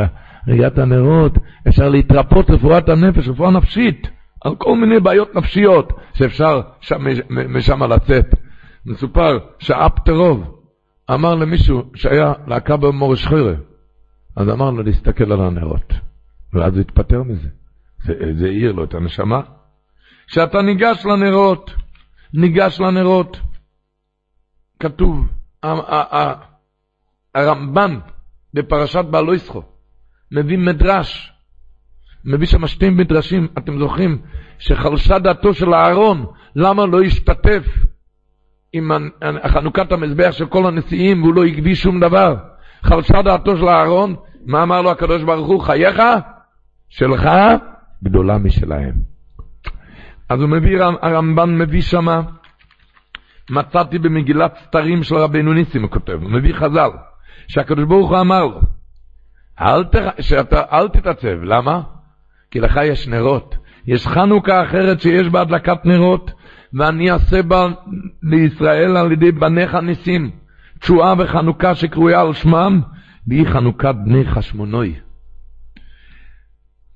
ראיית הנרות, אפשר להתרפות רפואת הנפש, רפואה נפשית, על כל מיני בעיות נפשיות שאפשר שם, משם לצאת. מסופר שאפטרוב אמר למישהו שהיה להקה במורש חרב, אז אמר לו להסתכל על הנרות, ואז הוא התפטר מזה. זה, זה העיר לו את הנשמה. כשאתה ניגש לנרות, ניגש לנרות, כתוב, הרמב"ן בפרשת בעלו ישחו, מביא מדרש, מביא שם שתי מדרשים, אתם זוכרים, שחלשה דעתו של אהרון, למה לא השתתף עם חנוכת המזבח של כל הנשיאים והוא לא הקדיש שום דבר? חלשה דעתו של אהרון, מה אמר לו הקדוש ברוך הוא? חייך שלך גדולה משלהם. אז הוא מביא, הרמב"ן מביא שמה, מצאתי במגילת סתרים של רבנו ניסים, הוא כותב, הוא מביא חז"ל, שהקדוש ברוך הוא אמר לו, אל, ת, שאתה, אל תתעצב, למה? כי לך יש נרות. יש חנוכה אחרת שיש בה הדלקת נרות, ואני אעשה בה לישראל על ידי בניך ניסים. תשועה וחנוכה שקרויה על שמם, והיא חנוכת בני חשמונוי.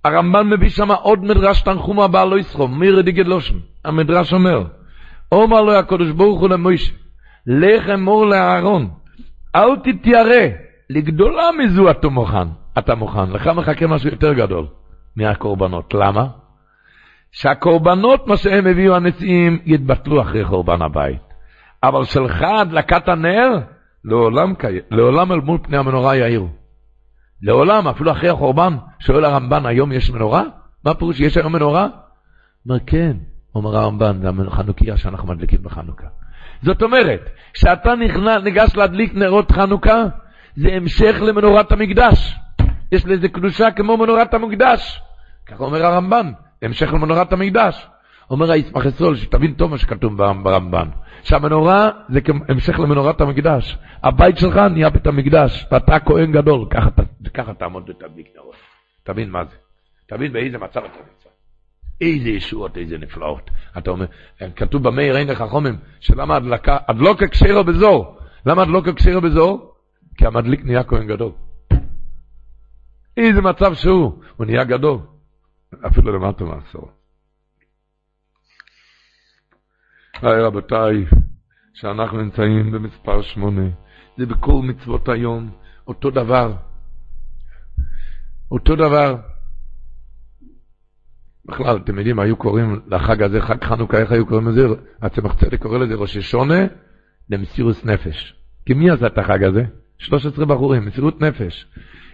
הרמב"ן מביא שם עוד מדרש תנחומה בעל לא יסחום, מירי דיגד לושן. המדרש אומר, אומר לו הקדוש ברוך הוא למוישה, לך אמור לאהרון, אל תתיירא, לגדולה מזו אתה מוכן, אתה מוכן, לך מחכה משהו יותר גדול מהקורבנות, למה? שהקורבנות, מה שהם הביאו הנשיאים, יתבטלו אחרי חורבן הבית. אבל שלך הדלקת הנר, לעולם, לעולם אל מול פני המנורה יאירו. לעולם, אפילו אחרי החורבן, שואל הרמב"ן, היום יש מנורה? מה פירוש שיש היום מנורה? אומר, כן, אומר הרמב"ן, זה החנוכיה שאנחנו מדליקים בחנוכה. זאת אומרת, כשאתה ניגש להדליק נרות חנוכה, זה המשך למנורת המקדש. יש לזה קדושה כמו מנורת המקדש. ככה אומר הרמב"ן, המשך למנורת המקדש. אומר הישמח ישראל, שתבין טוב מה שכתוב ברמב"ן, שהמנורה זה המשך למנורת המקדש. הבית שלך נהיה בית המקדש, ואתה כהן גדול, ככה, ככה תעמוד ותדליק נרות. תבין מה זה. תבין באיזה מצב אתה נמצא. איזה ישועות, איזה נפלאות. אתה אומר, כתוב במאיר אין לך חומם, שלמה הדלקה, הדלוקה כשרה בזור. למה הדלוקה כשרה בזור? כי המדליק נהיה כהן גדול. איזה מצב שהוא, הוא נהיה גדול. אפילו למטה מעשור. היי רבותיי, שאנחנו נמצאים במספר שמונה, זה בכל מצוות היום, אותו דבר. אותו דבר. בכלל, אתם יודעים, היו קוראים לחג הזה, חג חנוכה, איך היו קוראים לזה? הצמח צדק קורא לזה ראש השונה למסירוס נפש. כי מי עשה את החג הזה? 13 בחורים, מסירות נפש.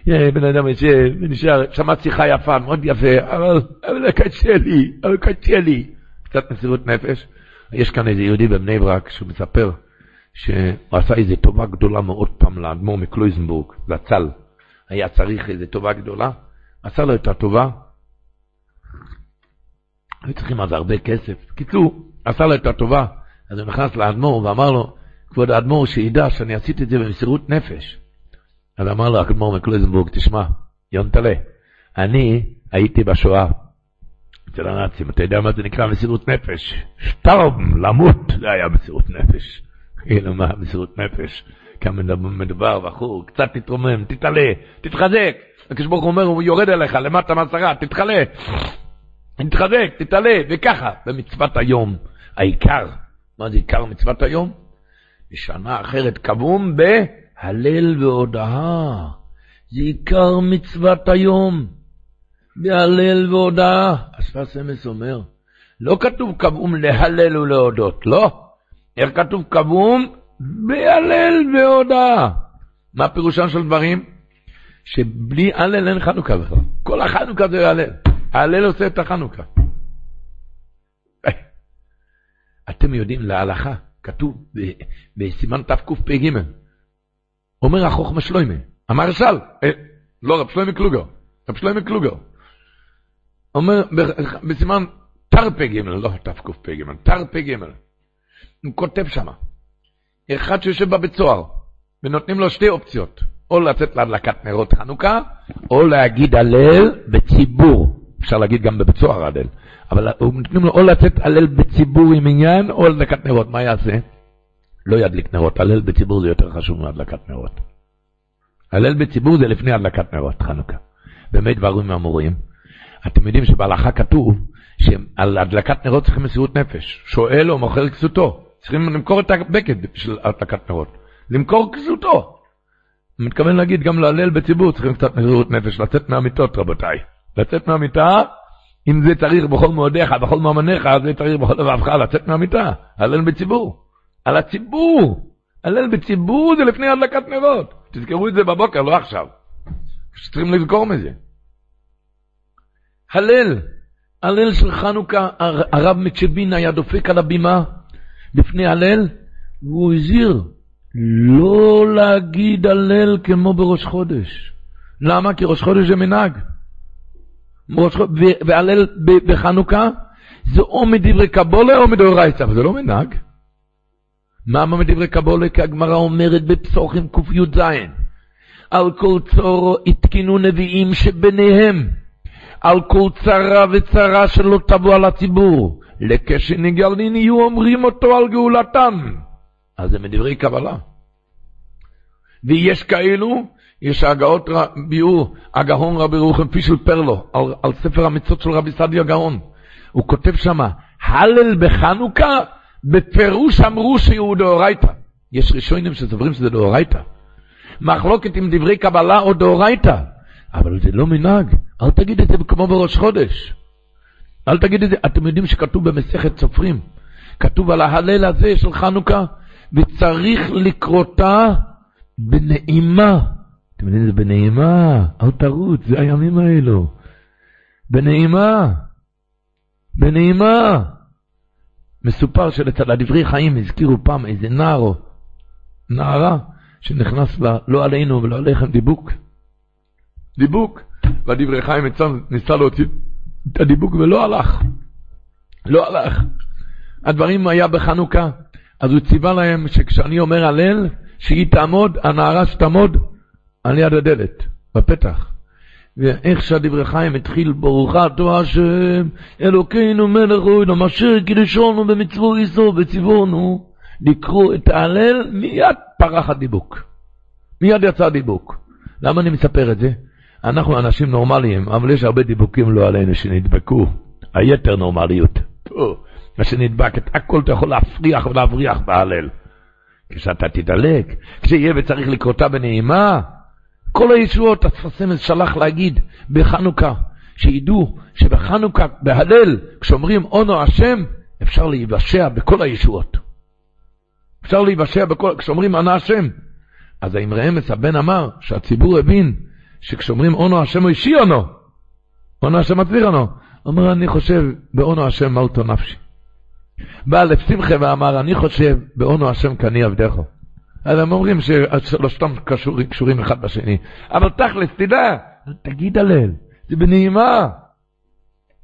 בן אדם יושב ונשאר, שמע שיחה יפה, מאוד יפה, אבל, אבל קשה לי, אבל קשה לי. קצת מסירות נפש. יש כאן איזה יהודי בבני ברק שהוא מספר שהוא עשה איזו טובה גדולה מאוד פעם לאדמו"ר מקלויזנבורג, לצל. היה צריך איזו טובה גדולה, עשה לו את הטובה. היו צריכים אז הרבה כסף. קיצור, עשה לו את הטובה. אז הוא נכנס לאדמו"ר ואמר לו, כבוד האדמו"ר, שידע שאני עשיתי את זה במסירות נפש. אז אמר לו האדמו"ר מקלויזנבורג, תשמע, יונטלה, אני הייתי בשואה. אצל הנאצים, אתה יודע מה זה נקרא מסירות נפש? שטרם, למות, זה היה מסירות נפש. כאילו מה מסירות נפש? כמה מדובר, בחור, קצת תתרומם, תתעלה, תתחזק. הקדוש ברוך הוא אומר, הוא יורד אליך, למטה מעשרה, תתחלה, תתחזק, תתעלה, וככה, במצוות היום. העיקר, מה זה עיקר מצוות היום? בשנה אחרת קבום בהלל והודאה. זה עיקר מצוות היום. בהלל והודאה. השפס אמס אומר, לא כתוב קבום להלל ולהודות, לא. איך כתוב קבום? בהלל והודאה. מה פירושם של דברים? שבלי הלל אין חנוכה בכלל. כל החנוכה זה הלל. ההלל עושה את החנוכה. אתם יודעים, להלכה, כתוב בסימן תקפ"ג, אומר החוכמה שלוימה, המרשל, אה, לא רב שלוימה קלוגר, רב שלוימה קלוגר, אומר בסימן תרפ"ג, לא תקפ"ג, תרפ"ג, הוא כותב שמה, אחד שיושב בבית סוהר, ונותנים לו שתי אופציות, או לצאת להדלקת נרות חנוכה, או להגיד הלל בציבור. אפשר להגיד גם בבית סוהר הלל. אבל נותנים לו או לצאת הלל בציבור עם עניין, או להדלקת נרות. מה יעשה? לא ידליק נרות. הלל בציבור זה יותר חשוב מהדלקת נרות. הלל בציבור זה לפני הדלקת נרות, חנוכה. באמת דברים אמורים. אתם יודעים שבהלכה כתוב שעל הדלקת נרות צריכים מסירות נפש. שואל או מוכר כסותו. צריכים למכור את הבגד של הדלקת נרות. למכור כסותו. אני מתכוון להגיד, גם להלל בציבור צריכים קצת מסירות נפש, לצאת מהמיטות, רבותיי. לצאת מהמיטה, אם זה צריך בכל מאודיך, בכל מאמניך, זה צריך בכל לבבך, לצאת מהמיטה. הלל בציבור. על הציבור. הלל בציבור זה לפני הדלקת נרות. תזכרו את זה בבוקר, לא עכשיו. צריכים לזכור מזה. הלל, הלל של חנוכה, הרב מצ'בין היה דופק על הבימה לפני הלל, והוא הזהיר לא להגיד הלל כמו בראש חודש. למה? כי ראש חודש זה מנהג. והלל בחנוכה זה או מדברי קבולה או מדאורייתא, אבל זה לא מנהג. מה מדברי קבולה? כי הגמרא אומרת בפסוחים קי"ז, על כל צורו התקינו נביאים שביניהם, על כל צרה וצרה שלא תבוא על הציבור, לכשנגלין יהיו אומרים אותו על גאולתם. אז זה מדברי קבלה. ויש כאלו, יש הגאות ביאור, הגאון רבי רוחם פישל פרלו, על, על ספר המצות של רבי סעדיה גאון. הוא כותב שמה, הלל בחנוכה, בפירוש אמרו שהוא דאורייתא. יש ראשונים שסוברים שזה דאורייתא. מחלוקת עם דברי קבלה או דאורייתא. אבל זה לא מנהג, אל תגיד את זה כמו בראש חודש. אל תגיד את זה, אתם יודעים שכתוב במסכת סופרים, כתוב על ההלל הזה של חנוכה, וצריך לקרותה בנעימה. אתם יודעים, זה בנעימה, אל תרוץ, זה הימים האלו. בנעימה, בנעימה. מסופר שלצד הדברי חיים הזכירו פעם איזה נער או נערה שנכנס לה, לא עלינו ולא עליכם, דיבוק. דיבוק. והדברי חיים ניסה להוציא את הדיבוק ולא הלך. לא הלך. הדברים היה בחנוכה, אז הוא ציווה להם שכשאני אומר הלל, שהיא תעמוד, הנערה שתעמוד על יד הדלת, בפתח. ואיך שהדברי חיים התחיל, ברוך אתה השם, אלוקינו מלך אוהדו, אשר קידשנו במצוו איסו וציוונו, לקרוא את ההלל, מיד פרח הדיבוק. מיד יצא הדיבוק. למה אני מספר את זה? אנחנו אנשים נורמליים, אבל יש הרבה דיבוקים לא עלינו שנדבקו. היתר נורמליות. מה שנדבק, את הכל אתה יכול להפריח ולהבריח בהלל. כשאתה תדלק, כשיהיה וצריך לקרותה בנעימה, כל הישועות הספסמס שלח להגיד בחנוכה, שידעו שבחנוכה, בהלל, כשאומרים אונו השם, אפשר להיוושע בכל הישועות. אפשר להיוושע בכל, כשאומרים ענה השם. אז האמראמס הבן אמר שהציבור הבין שכשאומרים אונו השם הוא אישי אונו, אונו השם מצליח אונו, אומר אני חושב באונו השם מלטו נפשי. בא לשמחה ואמר אני חושב באונו השם כני עבדך. אז הם אומרים ששלושתם קשורים, קשורים אחד בשני, אבל תכלס תדע, תגיד הלל, זה בנעימה.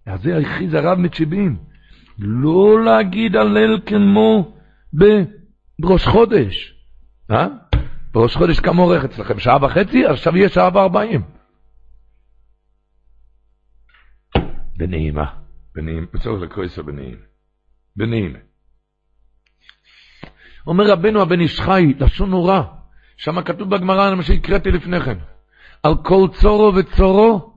אז זה הכריז הרב מצ'יבין, לא להגיד הלל כמו בראש חודש. אה? בראש חודש כמה אורך אצלכם? שעה וחצי? עכשיו יהיה שעה וארבעים. בנעימה. בנעימה. בצורך לקרוא איסו בנעימה. בנעימה. אומר רבנו הבן איש חי, לשון נורא. שם כתוב בגמרא, מה שהקראתי לפני כן. על כל צורו וצורו,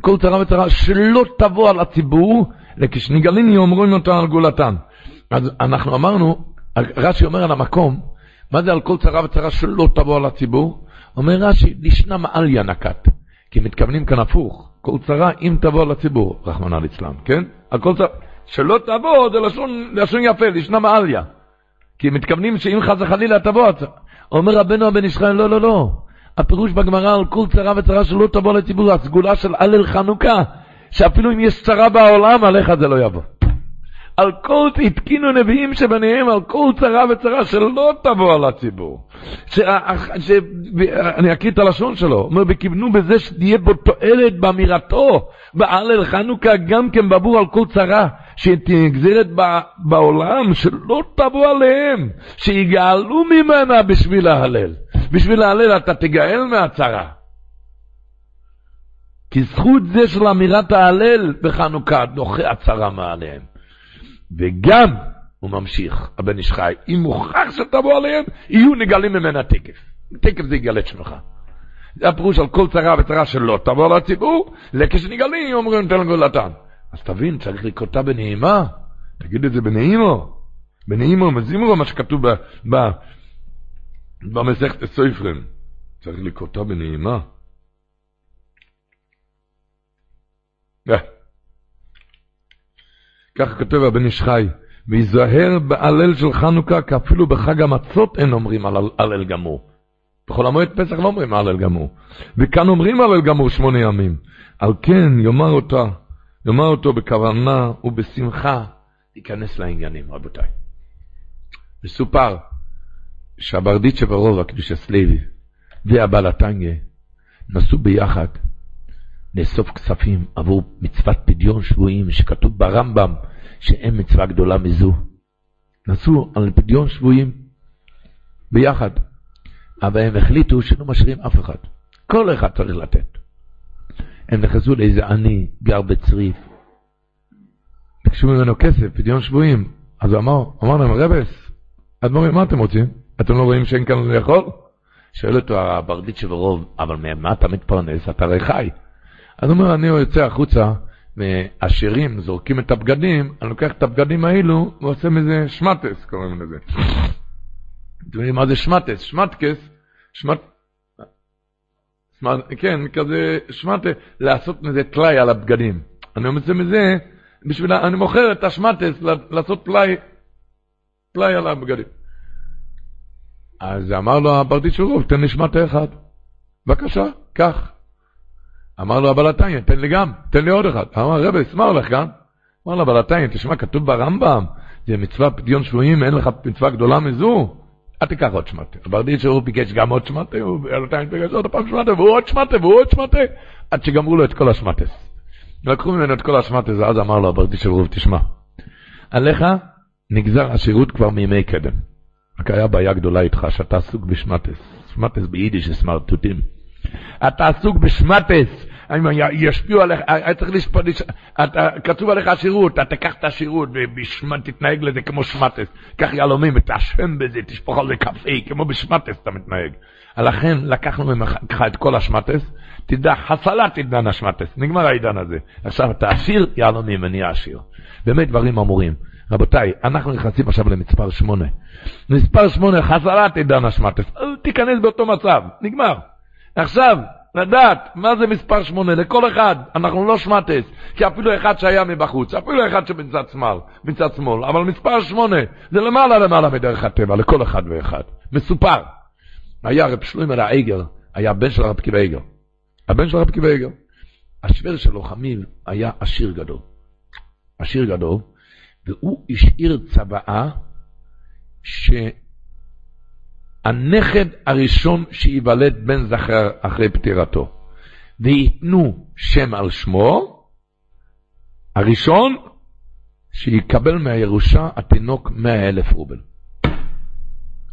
כל צרה וצרה, שלא תבוא על הציבור, לכשנגלין יאמרו אותו על גאולתן. אז אנחנו אמרנו, רש"י אומר על המקום, מה זה על כל צרה וצרה שלא תבוא על הציבור? אומר רש"י, לשנה מעליה נקט. כי מתכוונים כאן הפוך, כל צרה אם תבוא על הציבור, רחמנא ליצלן, כן? על כל צרה, שלא תבוא זה לשון, לשון יפה, לשנה מעליה. כי מתכוונים שאם חס וחלילה תבוא, אומר רבנו הבן ישראל, לא, לא, לא. הפירוש בגמרא על כל צרה וצרה שלא תבוא לציבור, הסגולה של הלל חנוכה, שאפילו אם יש צרה בעולם, עליך זה לא יבוא. על כל התקינו נביאים שביניהם, על כל צרה וצרה שלא תבוא על הציבור. ש... ש... אני אקריא את הלשון שלו, אומר, וכיוונו בזה שתהיה בו תועלת באמירתו, בהלל חנוכה גם כן בעבור על כל צרה, שתהיה גזירת בעולם, שלא תבוא עליהם, שיגאלו ממנה בשביל ההלל. בשביל ההלל אתה תגאל מהצרה. כי זכות זה של אמירת ההלל בחנוכה דוחה הצרה מעליהם. וגם, הוא ממשיך, הבן איש חי, אם מוכרח שתבוא עליהם, יהיו נגלים ממנה תקף. תקף זה יגלה את שמך. זה הפירוש על כל צרה וצרה שלא תבוא לציבור, לכשנגלים אומרים תן גאולתן. אז תבין, צריך לקרותה בנעימה, תגיד את זה בנעימו, בנעימו מזימרו, מה שכתוב במסכת סופרים. צריך לקרותה בנעימה. ככה כותב הבן איש חי, ויזהר בהלל של חנוכה, כי אפילו בחג המצות אין אומרים הלל גמור. בכל המועד פסח לא אומרים הלל גמור. וכאן אומרים הלל גמור שמונה ימים. על כן יאמר אותה, יאמר אותו בכוונה ובשמחה, ייכנס לעניינים, רבותיי. מסופר שהברדיצ'ה ברוב הקדושת לוי והבעל נסעו ביחד לאסוף כספים עבור מצוות פדיון שבויים, שכתוב ברמב"ם שאין מצווה גדולה מזו. נסעו על פדיון שבויים, ביחד. אבל הם החליטו שלא משאירים אף אחד. כל אחד צריך לתת. הם נכנסו לאיזה עני, גר בצריף. ביקשו ממנו כסף, פדיון שבויים. אז הוא אמר, אמר להם, רבס, אדמו"רים, מה אתם רוצים? אתם לא רואים שאין כאן לאכול? שואל אותו הברדיצ'ה ברוב, אבל ממה אתה מתפרנס? אתה הרי חי. אז הוא אומר, אני יוצא החוצה, ועשירים זורקים את הבגדים, אני לוקח את הבגדים האלו ועושה מזה שמטס, קוראים לזה. אתם יודעים מה זה שמטס? שמטקס, שמט... כן, כזה שמטה, לעשות מזה טלאי על הבגדים. אני עושה מזה, בשביל, אני מוכר את השמטס, לעשות טלאי, טלאי על הבגדים. אז אמר לו הברדיץ' של רוב, תן לי שמטה אחד. בבקשה, קח. אמר לו הבעל תן לי גם, תן לי עוד אחד. אמר רבי, מה הולך כאן? אמר לו הבעל תשמע, כתוב ברמב"ם, זה מצווה פדיון שבויים, אין לך מצווה גדולה מזו. אל תיקח עוד שמטה. הברדיץ' שהוא ביקש גם עוד שמטה, הוא ביקש עוד פעם שמטה, והוא עוד שמטה, והוא עוד שמטה, עד שגמרו לו את כל השמטס. לקחו ממנו את כל השמטס, ואז אמר לו הברדיץ' של רוב, תשמע, עליך נגזר השירות כבר מימי קדם. רק היה בעיה גדולה איתך, שאתה עסוק בשמטס. שמטס ביידיש זה סמרטוטים. אתה עסוק בשמטס, ישפיעו עליך, היה צריך לשפוט, כתוב עליך שירות, אתה תיקח את השירות ותתנהג לזה כמו שמטס, קח יהלומים ותעשן בזה, תשפוך על זה קפה, כמו בשמטס אתה מתנהג. לכן לקחנו ממך את כל השמטס, תדע, חסלה תדען השמטס, נגמר העידן הזה. עכשיו אתה עשיר, יהלומים, אני עשיר. באמת דברים אמורים. רבותיי, אנחנו נכנסים עכשיו למספר שמונה. מספר שמונה, חזרת עידן השמטס. תיכנס באותו מצב, נגמר. עכשיו, לדעת מה זה מספר שמונה לכל אחד, אנחנו לא שמטס, כי אפילו אחד שהיה מבחוץ, אפילו אחד שבצד שמאל, מצד שמאל, אבל מספר שמונה זה למעלה למעלה מדרך הטבע, לכל אחד ואחד. מסופר. היה רב שלוימר האיגר, היה בן של רב קיבי איגר. הבן של רב קיבי איגר. השוור שלו, חמיל, היה עשיר גדול. עשיר גדול, והוא השאיר צוואה שהנכד הראשון שייוולד בן זכר אחרי פטירתו, וייתנו שם על שמו, הראשון שיקבל מהירושה התינוק מאה אלף רובל.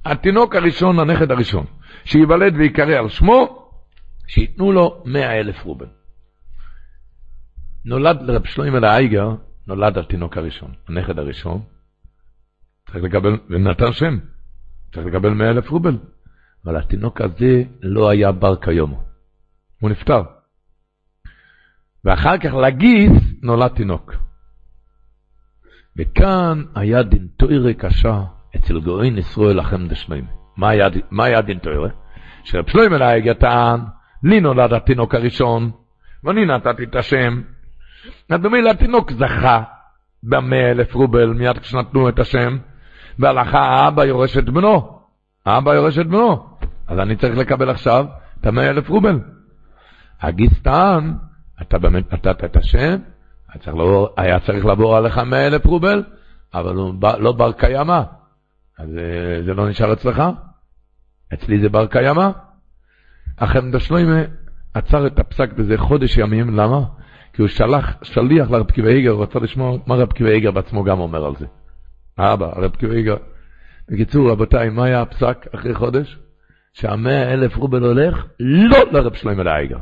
התינוק הראשון, הנכד הראשון, שייוולד ויקרא על שמו, שייתנו לו מאה אלף רובל. נולד לרב שלוים אל האייגר נולד התינוק הראשון, הנכד הראשון, צריך לקבל, ונתן שם, צריך לקבל מאה אלף רובל. אבל התינוק הזה לא היה בר כיום, הוא נפטר. ואחר כך לגיס נולד תינוק. וכאן היה דין תוירה קשה אצל גאוין ישראל לכם דשלוים. מה היה, דין תוירה? שרב שלוים אליי טען, לי נולד התינוק הראשון, ואני נתתי את השם, אדומי לתינוק זכה במאה אלף רובל מיד כשנתנו את השם, והלכה האבא יורש את בנו. האבא יורש את בנו. אז אני צריך לקבל עכשיו את המאה אלף רובל. הגיס טען, אתה באמת נתת את השם, צריך, לעבור, היה צריך לעבור עליך מאה אלף רובל, אבל הוא לא בר קיימא. אז אה, זה לא נשאר אצלך? אצלי זה בר קיימא. החמדה שלוימה עצר את הפסק בזה חודש ימים, למה? כי הוא שלח, שליח לרב קיבי איגר, הוא רצה לשמוע מה רב קיבי איגר בעצמו גם אומר על זה. האבא, רב קיבי איגר. בקיצור, רבותיי, מה היה הפסק אחרי חודש? שהמאה אלף רובל הולך לא לרב שלמה לאייגר.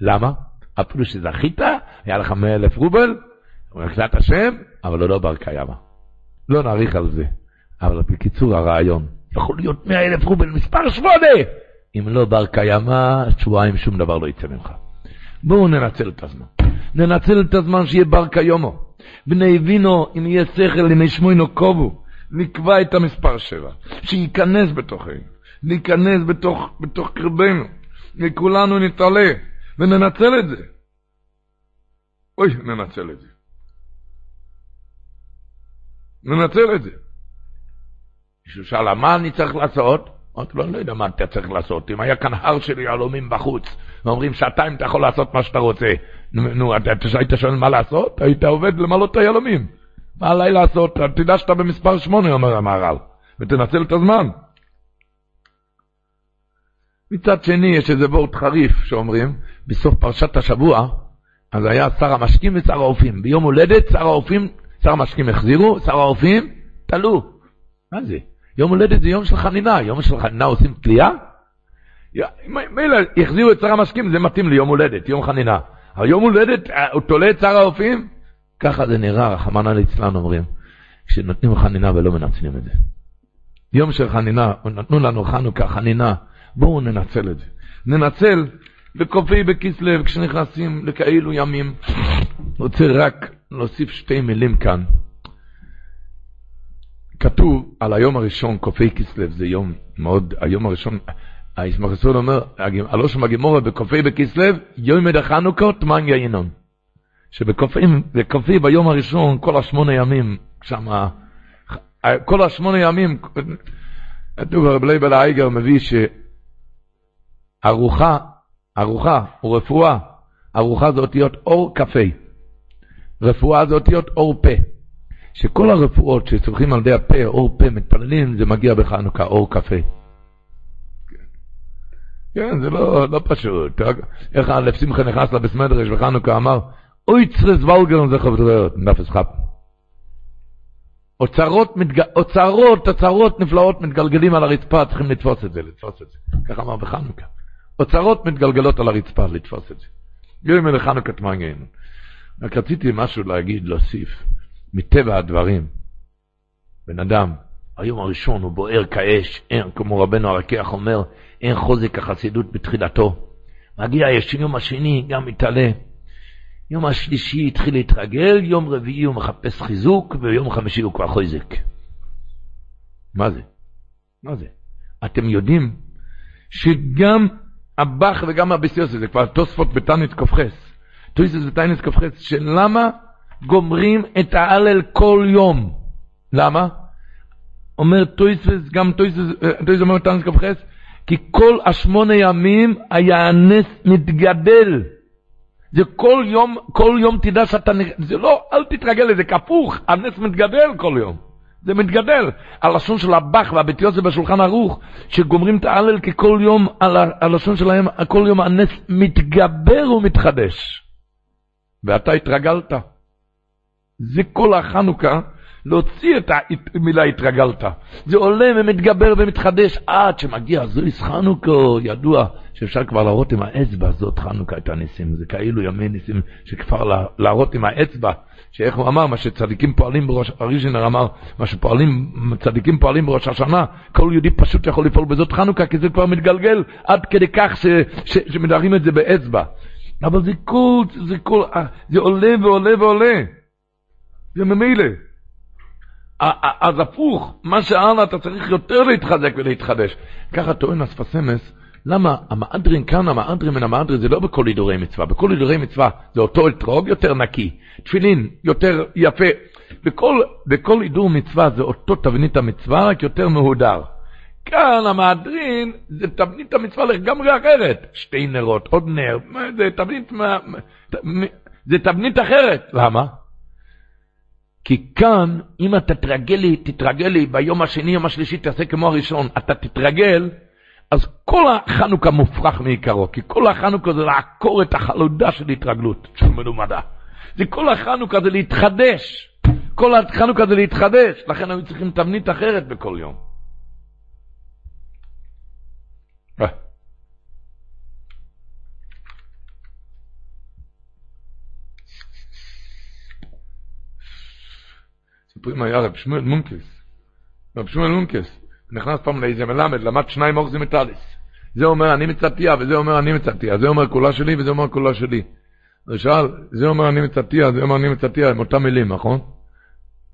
למה? אפילו שזכית, היה לך מאה אלף רובל, הקצת השם, אבל לא בר קיימא. לא נאריך על זה. אבל בקיצור, הרעיון, יכול להיות מאה אלף רובל מספר שמונה! אם לא בר קיימא, שבועיים שום דבר לא יצא ממך. בואו ננצל את הזמן. ננצל את הזמן שיהיה בר קיומו. בני וינו, אם יהיה שכל, אם ישמענו קובו, נקבע את המספר שבע, שייכנס בתוכנו, ניכנס בתוך, בתוך קרבנו, וכולנו נתעלה, וננצל את זה. אוי, ננצל את זה. ננצל את זה. מישהו שאל, מה אני צריך לעשות? אמרתי לו, אני לא יודע מה אתה צריך לעשות. אם היה כאן הר של יהלומים בחוץ, ואומרים שעתיים אתה יכול לעשות מה שאתה רוצה. נו, היית שואל מה לעשות? היית עובד למלא את היהלומים. מה עליי לעשות? תדע שאתה במספר שמונה, אומר המהר"ל, ותנצל את הזמן. מצד שני, יש איזה וורט חריף שאומרים, בסוף פרשת השבוע, אז היה שר המשקים ושר האופים. ביום הולדת שר האופים, שר המשקים החזירו, שר האופים, תלו. מה זה? יום הולדת זה יום של חנינה, יום של חנינה עושים תלייה? מילא, החזירו את שר המשקים, זה מתאים ליום הולדת, יום חנינה. אבל יום הולדת, אה, הוא תולה את שר האופים? ככה זה נראה, רחמנא ליצלן אומרים, כשנותנים חנינה ולא מנצלים את זה. יום של חנינה, נתנו לנו חנוכה, חנינה, בואו ננצל את זה. ננצל בקופי בכסלו, כשנכנסים לכאלו ימים. רוצה רק להוסיף שתי מילים כאן. כתוב על היום הראשון, קופי כסלו, זה יום מאוד, היום הראשון, הישמח ישראל אומר, הלושם הגמורה בקופי בכסלו, יום מדי חנוכה, תמן ינון. שבקופי ביום הראשון, כל השמונה ימים, שם, כל השמונה ימים, כתוב הרב לייבל האייגר מביא שארוחה, ארוחה או רפואה, ארוחה זה אותיות אור קפה, רפואה זה אותיות אור פה. שכל הרפואות שצריכים על ידי הפה, אור פה, מתפללים, זה מגיע בחנוכה, אור קפה. כן, זה לא, לא פשוט. איך אלף שמחה נכנס לבית מדרש בחנוכה, אמר, אוי צרס ולגרן זה חברות, נפס חפ. אוצרות, מתג... אוצרות, אוצרות נפלאות מתגלגלים על הרצפה, צריכים לתפוס את זה, לתפוס את זה. כך אמר בחנוכה. אוצרות מתגלגלות על הרצפה, לתפוס את זה. יום אלה חנוכה תמנגן. רק רציתי משהו להגיד, להוסיף. מטבע הדברים, בן אדם, היום הראשון הוא בוער כאש, אין, כמו רבנו הרקיח אומר, אין חוזק החסידות בתחילתו. מגיע יום השני, גם מתעלה. יום השלישי התחיל להתרגל, יום רביעי הוא מחפש חיזוק, ויום חמישי הוא כבר חוזק. מה זה? מה זה? אתם יודעים שגם הבח וגם הביסיוס, זה כבר תוספות בתנית קופחס, תוספות בתנית קופחס, שלמה גומרים את ההלל כל יום. למה? אומר תוספות, גם תוספות, אומר תענית כ"ח, כי כל השמונה ימים היה הנס מתגדל. זה כל יום, כל יום תדע שאתה, זה לא, אל תתרגל לזה, הפוך, הנס מתגדל כל יום. זה מתגדל. הלשון של הב"ח והבית יוסף זה בשולחן ערוך, שגומרים את ההלל כי כל יום, על הלשון שלהם, כל יום הנס מתגבר ומתחדש. ואתה התרגלת. זה כל החנוכה, להוציא את המילה התרגלת. זה עולה ומתגבר ומתחדש עד שמגיע זויס חנוכה, ידוע שאפשר כבר להראות עם האצבע, זאת חנוכה את הניסים. זה כאילו ימי ניסים שכבר להראות עם האצבע, שאיך הוא אמר, מה שצדיקים פועלים בראש, אריז'ינר אמר, מה שפועלים, צדיקים פועלים בראש השנה, כל יהודי פשוט יכול לפעול בזאת חנוכה, כי זה כבר מתגלגל עד כדי כך ש, ש, שמדרים את זה באצבע. אבל זה כל, זה כל, זה עולה ועולה ועולה. זה ממילא. אז הפוך, מה שהלאה אתה צריך יותר להתחזק ולהתחדש. ככה טוען אספסמס, למה המהדרין כאן, המהדרין מן המהדרין זה לא בכל הידורי מצווה, בכל הידורי מצווה זה אותו אתרוג יותר נקי, תפילין יותר יפה, בכל, בכל הידור מצווה זה אותו תבנית המצווה, רק יותר מהודר. כאן המהדרין זה תבנית המצווה לגמרי אחרת, שתי נרות, עוד נר, זה תבנית, זה תבנית אחרת, למה? כי כאן, אם אתה תתרגל לי, תתרגל לי, ביום השני, יום השלישי, תעשה כמו הראשון, אתה תתרגל, אז כל החנוכה מופרך מעיקרו, כי כל החנוכה זה לעקור את החלודה של התרגלות, של מלומדה. זה כל החנוכה זה להתחדש. כל החנוכה זה להתחדש, לכן היו צריכים תבנית אחרת בכל יום. סיפורים היה רב שמואל מונקס. רב שמואל מונקס נכנס פעם לאיזה מלמד, למד שניים אורזים מטליס. זה אומר אני מצטיה וזה אומר אני מצטיה, זה אומר כולה שלי וזה אומר כולה שלי. הוא שאל, זה אומר אני מצטיה, זה אומר אני מצטיה, עם אותם מילים, נכון?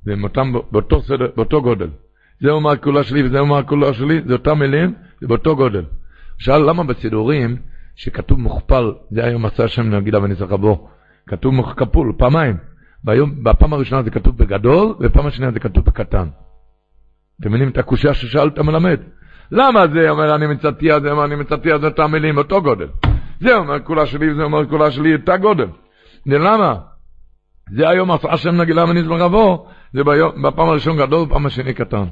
זה עם אותם, באותו, סדר, באותו גודל. זה אומר כולה שלי וזה אומר כולה שלי, זה אותם מילים, זה באותו גודל. שאל למה בסידורים, שכתוב מוכפל, זה היום עשה השם נגיד אבן יצחק אבו, כתוב כפול, פעמיים. ביום, בפעם הראשונה זה כתוב בגדול, ובפעם השנייה זה כתוב בקטן. אתם מבינים את הקושייה ששאלת מלמד? למה זה אומר אני מצטיה, זה אומר אני מצטיה, זה אותם מילים, אותו גודל. זה אומר כולה שלי, זה אומר כולה שלי, אותה גודל. למה? זה היום עשה השם נגילה מנזמר רבו, זה ביום, בפעם הראשון גדול, בפעם השני קטן.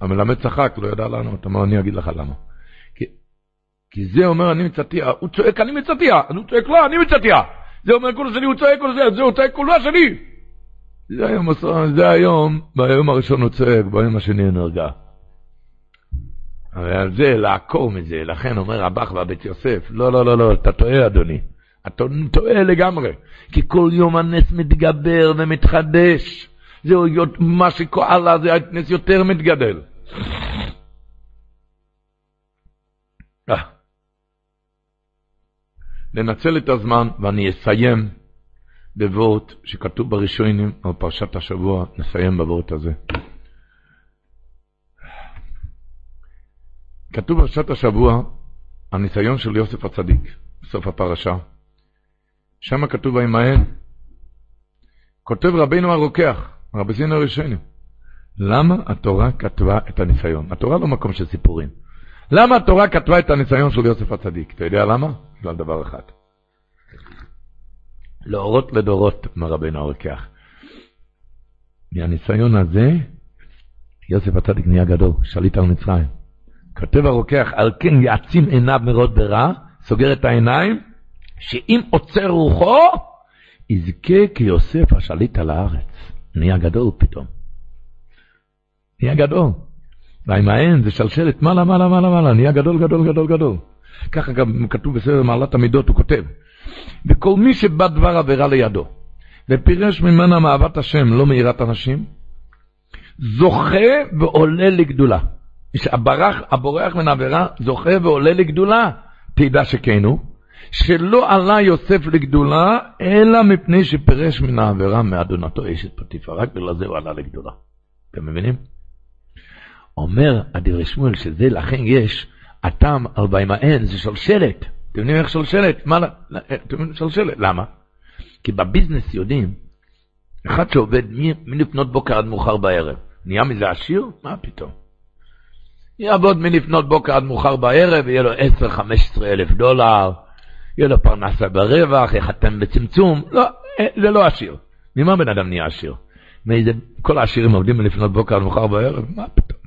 המלמד צחק, לא ידע לענות, אמר אני אגיד לך למה. כי, כי זה אומר אני מצטיה, הוא צועק אני מצטיה, הוא צועק לא, אני מצטיה. זה אומר כולה שלי, הוא צועק כולה שלי, זה הוא צועק כולה שלי. זה היום, זה היום, ביום הראשון הוא צועק, ביום השני הוא נרגע. אבל על זה לעקור מזה, לכן אומר רבח והבית יוסף, לא, לא, לא, לא, אתה טועה אדוני. אתה טועה לגמרי, כי כל יום הנס מתגבר ומתחדש. זהו מה שכאלה, זה הנס יותר מתגדל. אה. לנצל את הזמן, ואני אסיים בוורט שכתוב בראשונים על פרשת השבוע, נסיים בוורט הזה. כתוב בפרשת השבוע, הניסיון של יוסף הצדיק, בסוף הפרשה. שם כתוב וימהל. כותב רבינו הרוקח, רבי זינו הראשונים, למה התורה כתבה את הניסיון? התורה לא מקום של סיפורים. למה התורה כתבה את הניסיון של יוסף הצדיק? אתה יודע למה? בגלל דבר אחד. לאורות לדורות, אמר רבינו הרוקח. מהניסיון הזה, יוסף הצדיק נהיה גדול, שליט על מצרים. כותב הרוקח, על כן יעצים עיניו מרוד ברע, סוגר את העיניים, שאם עוצר רוחו, יזכה כיוסף השליט על הארץ. נהיה גדול פתאום. נהיה גדול. והעין זה שלשלת מעלה, מעלה, מעלה, מעלה, נהיה גדול, גדול, גדול, גדול. ככה גם כתוב בסדר מעלת המידות, הוא כותב. וכל מי שבא דבר עבירה לידו, ופירש ממנה מאהבת השם, לא מיראת אנשים, זוכה ועולה לגדולה. שהברח, הבורח מן העבירה זוכה ועולה לגדולה. תדע שכן הוא, שלא עלה יוסף לגדולה, אלא מפני שפירש מן העבירה מאדונתו אשת פטיפה. רק בגלל זה הוא עלה לגדולה. אתם מבינים? אומר הדברי שמואל שזה לכן יש הטעם על בימאן זה שלשלת. אתם יודעים איך שלשלת? מה, אתם יודעים שלשלת? למה? כי בביזנס יודעים, אחד שעובד מלפנות בוקר עד מאוחר בערב, נהיה מזה עשיר? מה פתאום? יעבוד מלפנות בוקר עד מאוחר בערב, יהיה לו 10-15 אלף דולר, יהיה לו פרנסה ברווח, יחתם בצמצום, לא, אה, זה לא עשיר. ממה בן אדם נהיה עשיר? מאיזה, כל העשירים עובדים מלפנות בוקר עד מאוחר בערב? מה פתאום?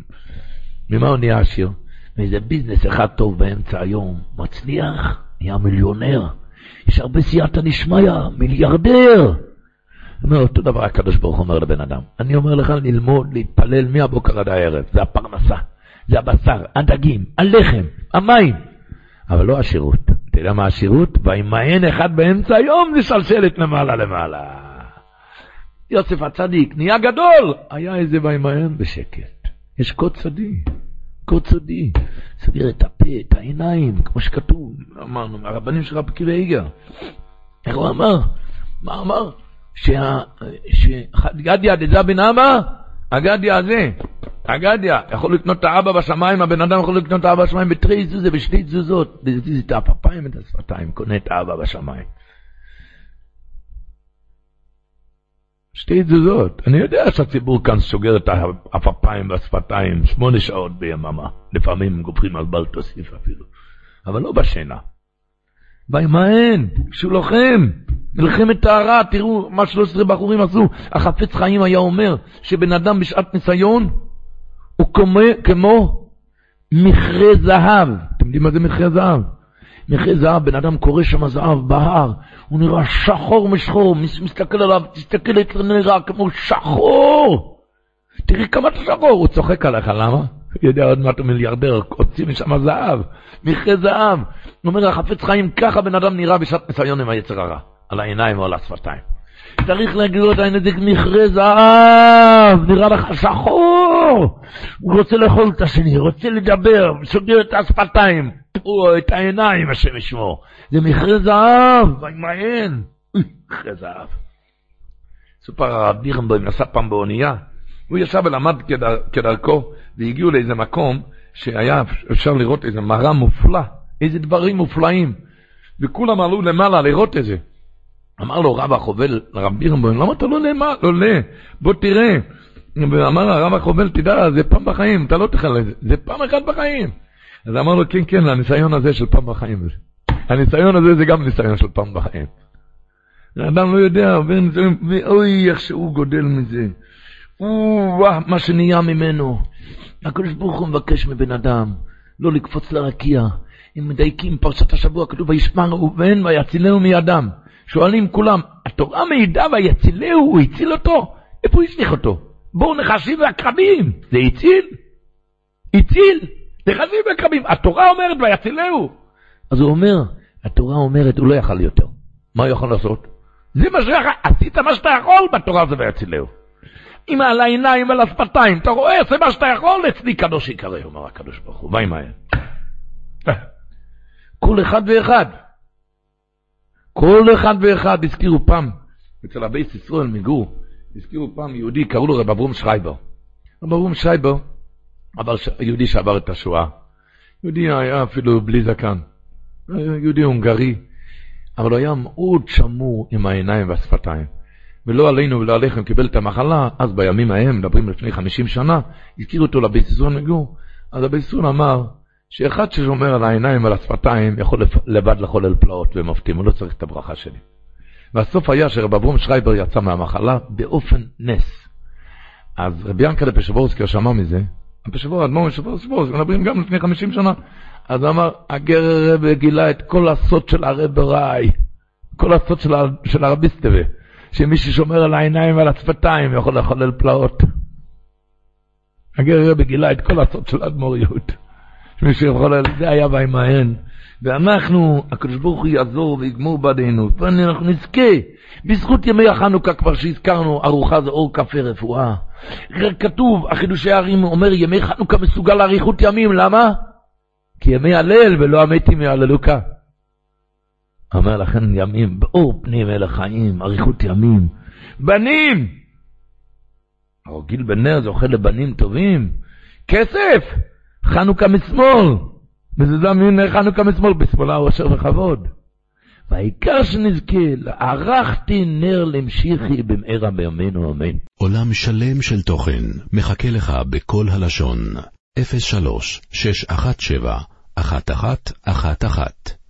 ממה הוא נהיה עשיר? מאיזה ביזנס אחד טוב באמצע היום, מצליח, נהיה מיליונר. יש הרבה סייעתא דשמיא, מיליארדר. אומר אותו דבר הקדוש ברוך הוא אומר לבן אדם. אני אומר לך ללמוד, להתפלל מהבוקר עד הערב, זה הפרנסה. זה הבשר, הדגים, הלחם, המים, אבל לא השירות. אתה יודע מה השירות? וימאן אחד באמצע היום זה שלשלת למעלה למעלה. יוסף הצדיק נהיה גדול, היה איזה וימאן בשקט. יש קוד סודי, קוד סודי. סוגר את הפה, את העיניים, כמו שכתוב, אמרנו, מהרבנים של רבי קיבי איגר. איך הוא אמר? מה אמר? שגדיה דזה בן אבא, הגדיה הזה, אגדיה, יכול לקנות את האבא בשמיים, הבן אדם יכול לקנות את האבא בשמיים בתרי זוזה, בשתי תזוזות. להזיז את הפפיים ואת השפתיים, קונה את האבא בשמיים. שתי תזוזות. אני יודע שהציבור כאן סוגר את הפפיים והשפתיים שמונה שעות ביממה. לפעמים גופרים על בל תוסיף אפילו. אבל לא בשינה. וימאן, כשהוא לוחם, מלחמת טהרה, תראו מה 13 בחורים עשו. החפץ חיים היה אומר שבן אדם בשעת ניסיון, הוא כמו, כמו מכרה זהב. אתם יודעים מה זה מכרה זהב? מכרה זהב, בן אדם קורא שם זהב בהר, הוא נראה שחור משחור, מסתכל עליו, תסתכל, נראה כמו שחור. תראי כמה אתה שחור, הוא צוחק עליך, למה? הוא יודע עוד מעט הוא מיליארדר, הוציא משם זהב, מכרה זהב. הוא אומר, החפץ חיים, ככה בן אדם נראה בשעת ניסיון עם היצר הרע, על העיניים או על השפתיים. צריך להגיד לו את הענק מכרה זהב, נראה לך שחור. הוא רוצה לאכול את השני, רוצה לדבר, סוגר את השפתיים, את העיניים, השם ישמור. זה מכרה זהב, וימהן. מכרה זהב. סופר הרב בירנבוים נסע פעם באונייה, הוא ישב ולמד כדר, כדרכו, והגיעו לאיזה מקום שהיה אפשר לראות איזה מראה מופלא, איזה דברים מופלאים, וכולם עלו למעלה לראות את זה. אמר לו רב החובל לרב בירנבוים, למה אתה לא נאמר, לא עולה, בוא תראה. ואמר הרב החובל, תדע, זה פעם בחיים, אתה לא תחל לזה, זה פעם אחת בחיים. אז אמר לו, כן, כן, הניסיון הזה של פעם בחיים. הניסיון הזה זה גם ניסיון של פעם בחיים. האדם לא יודע, ואוי, איך שהוא גודל מזה. או, מה שנהיה ממנו. הקדוש ברוך הוא מבקש מבן אדם לא לקפוץ לרקיע. אם מדייקים פרשת השבוע, כתוב וישמע ראובן ויצילנו מידם. שואלים כולם, התורה מעידה ויצילהו, הוא הציל אותו? איפה הוא השליך אותו? בואו נחשים ועקרבים, זה הציל? הציל? נחשים וקרבים. התורה אומרת ויצילהו. אז הוא אומר, התורה אומרת, הוא לא יכל יותר. מה הוא יכול לעשות? זה מה שיכול, עשית מה שאתה יכול בתורה זה ויצילהו. אם על העיניים ועל השפתיים, אתה רואה, עושה מה שאתה יכול, אצלי קדוש יקרא, אומר הקדוש ברוך הוא, ויהי מהר. כל אחד ואחד. כל אחד ואחד הזכירו פעם, אצל הבייס ישראל מגור, הזכירו פעם יהודי, קראו לו רב אברום שרייבר. רב אברום שרייבר, אבל יהודי שעבר את השואה. יהודי היה אפילו בלי זקן. יהודי הונגרי, אבל הוא היה מאוד שמור עם העיניים והשפתיים. ולא עלינו ולא עליכם קיבל את המחלה, אז בימים ההם, מדברים לפני 50 שנה, הזכירו אותו לבית ישראל מגור. אז הבית ישראל אמר, שאחד ששומר על העיניים ועל השפתיים יכול לבד לחולל פלאות ומופתים, הוא לא צריך את הברכה שלי. והסוף היה שרב אברום שרייבר יצא מהמחלה באופן נס. אז רבי ינקלה פשבורסקי שמע מזה, הפשבור, אדמו"ר פשבורסקי, מדברים גם לפני 50 שנה, אז אמר, הגר הרב גילה את כל הסוד של הרב ראי, כל הסוד של, של הרביסטווה, שמי ששומר על העיניים ועל השפתיים יכול לחולל פלאות. הגר הרב גילה את כל הסוד של האדמו"ריות. מי שיכול, זה היה וימהן. ואנחנו, הקדוש ברוך הוא יעזור ויגמור בעדינו, ואנחנו נזכה, בזכות ימי החנוכה כבר שהזכרנו, ארוחה זה אור קפה רפואה. כתוב, החידושי הערים אומר, ימי חנוכה מסוגל לאריכות ימים, למה? כי ימי הלל ולא המתים יהללו כאן. אומר לכן ימים, באור פנים אל החיים, אריכות ימים. בנים! הרגיל בנר זוכה לבנים טובים. כסף! חנוכה משמאל, וזה זמין חנוכה משמאל, בשמאלה אושר וכבוד. והעיקר שנזכה, ערכתי נר למשיחי במהרה בימינו אמן. עולם שלם של תוכן מחכה לך בכל הלשון, 03 617 1111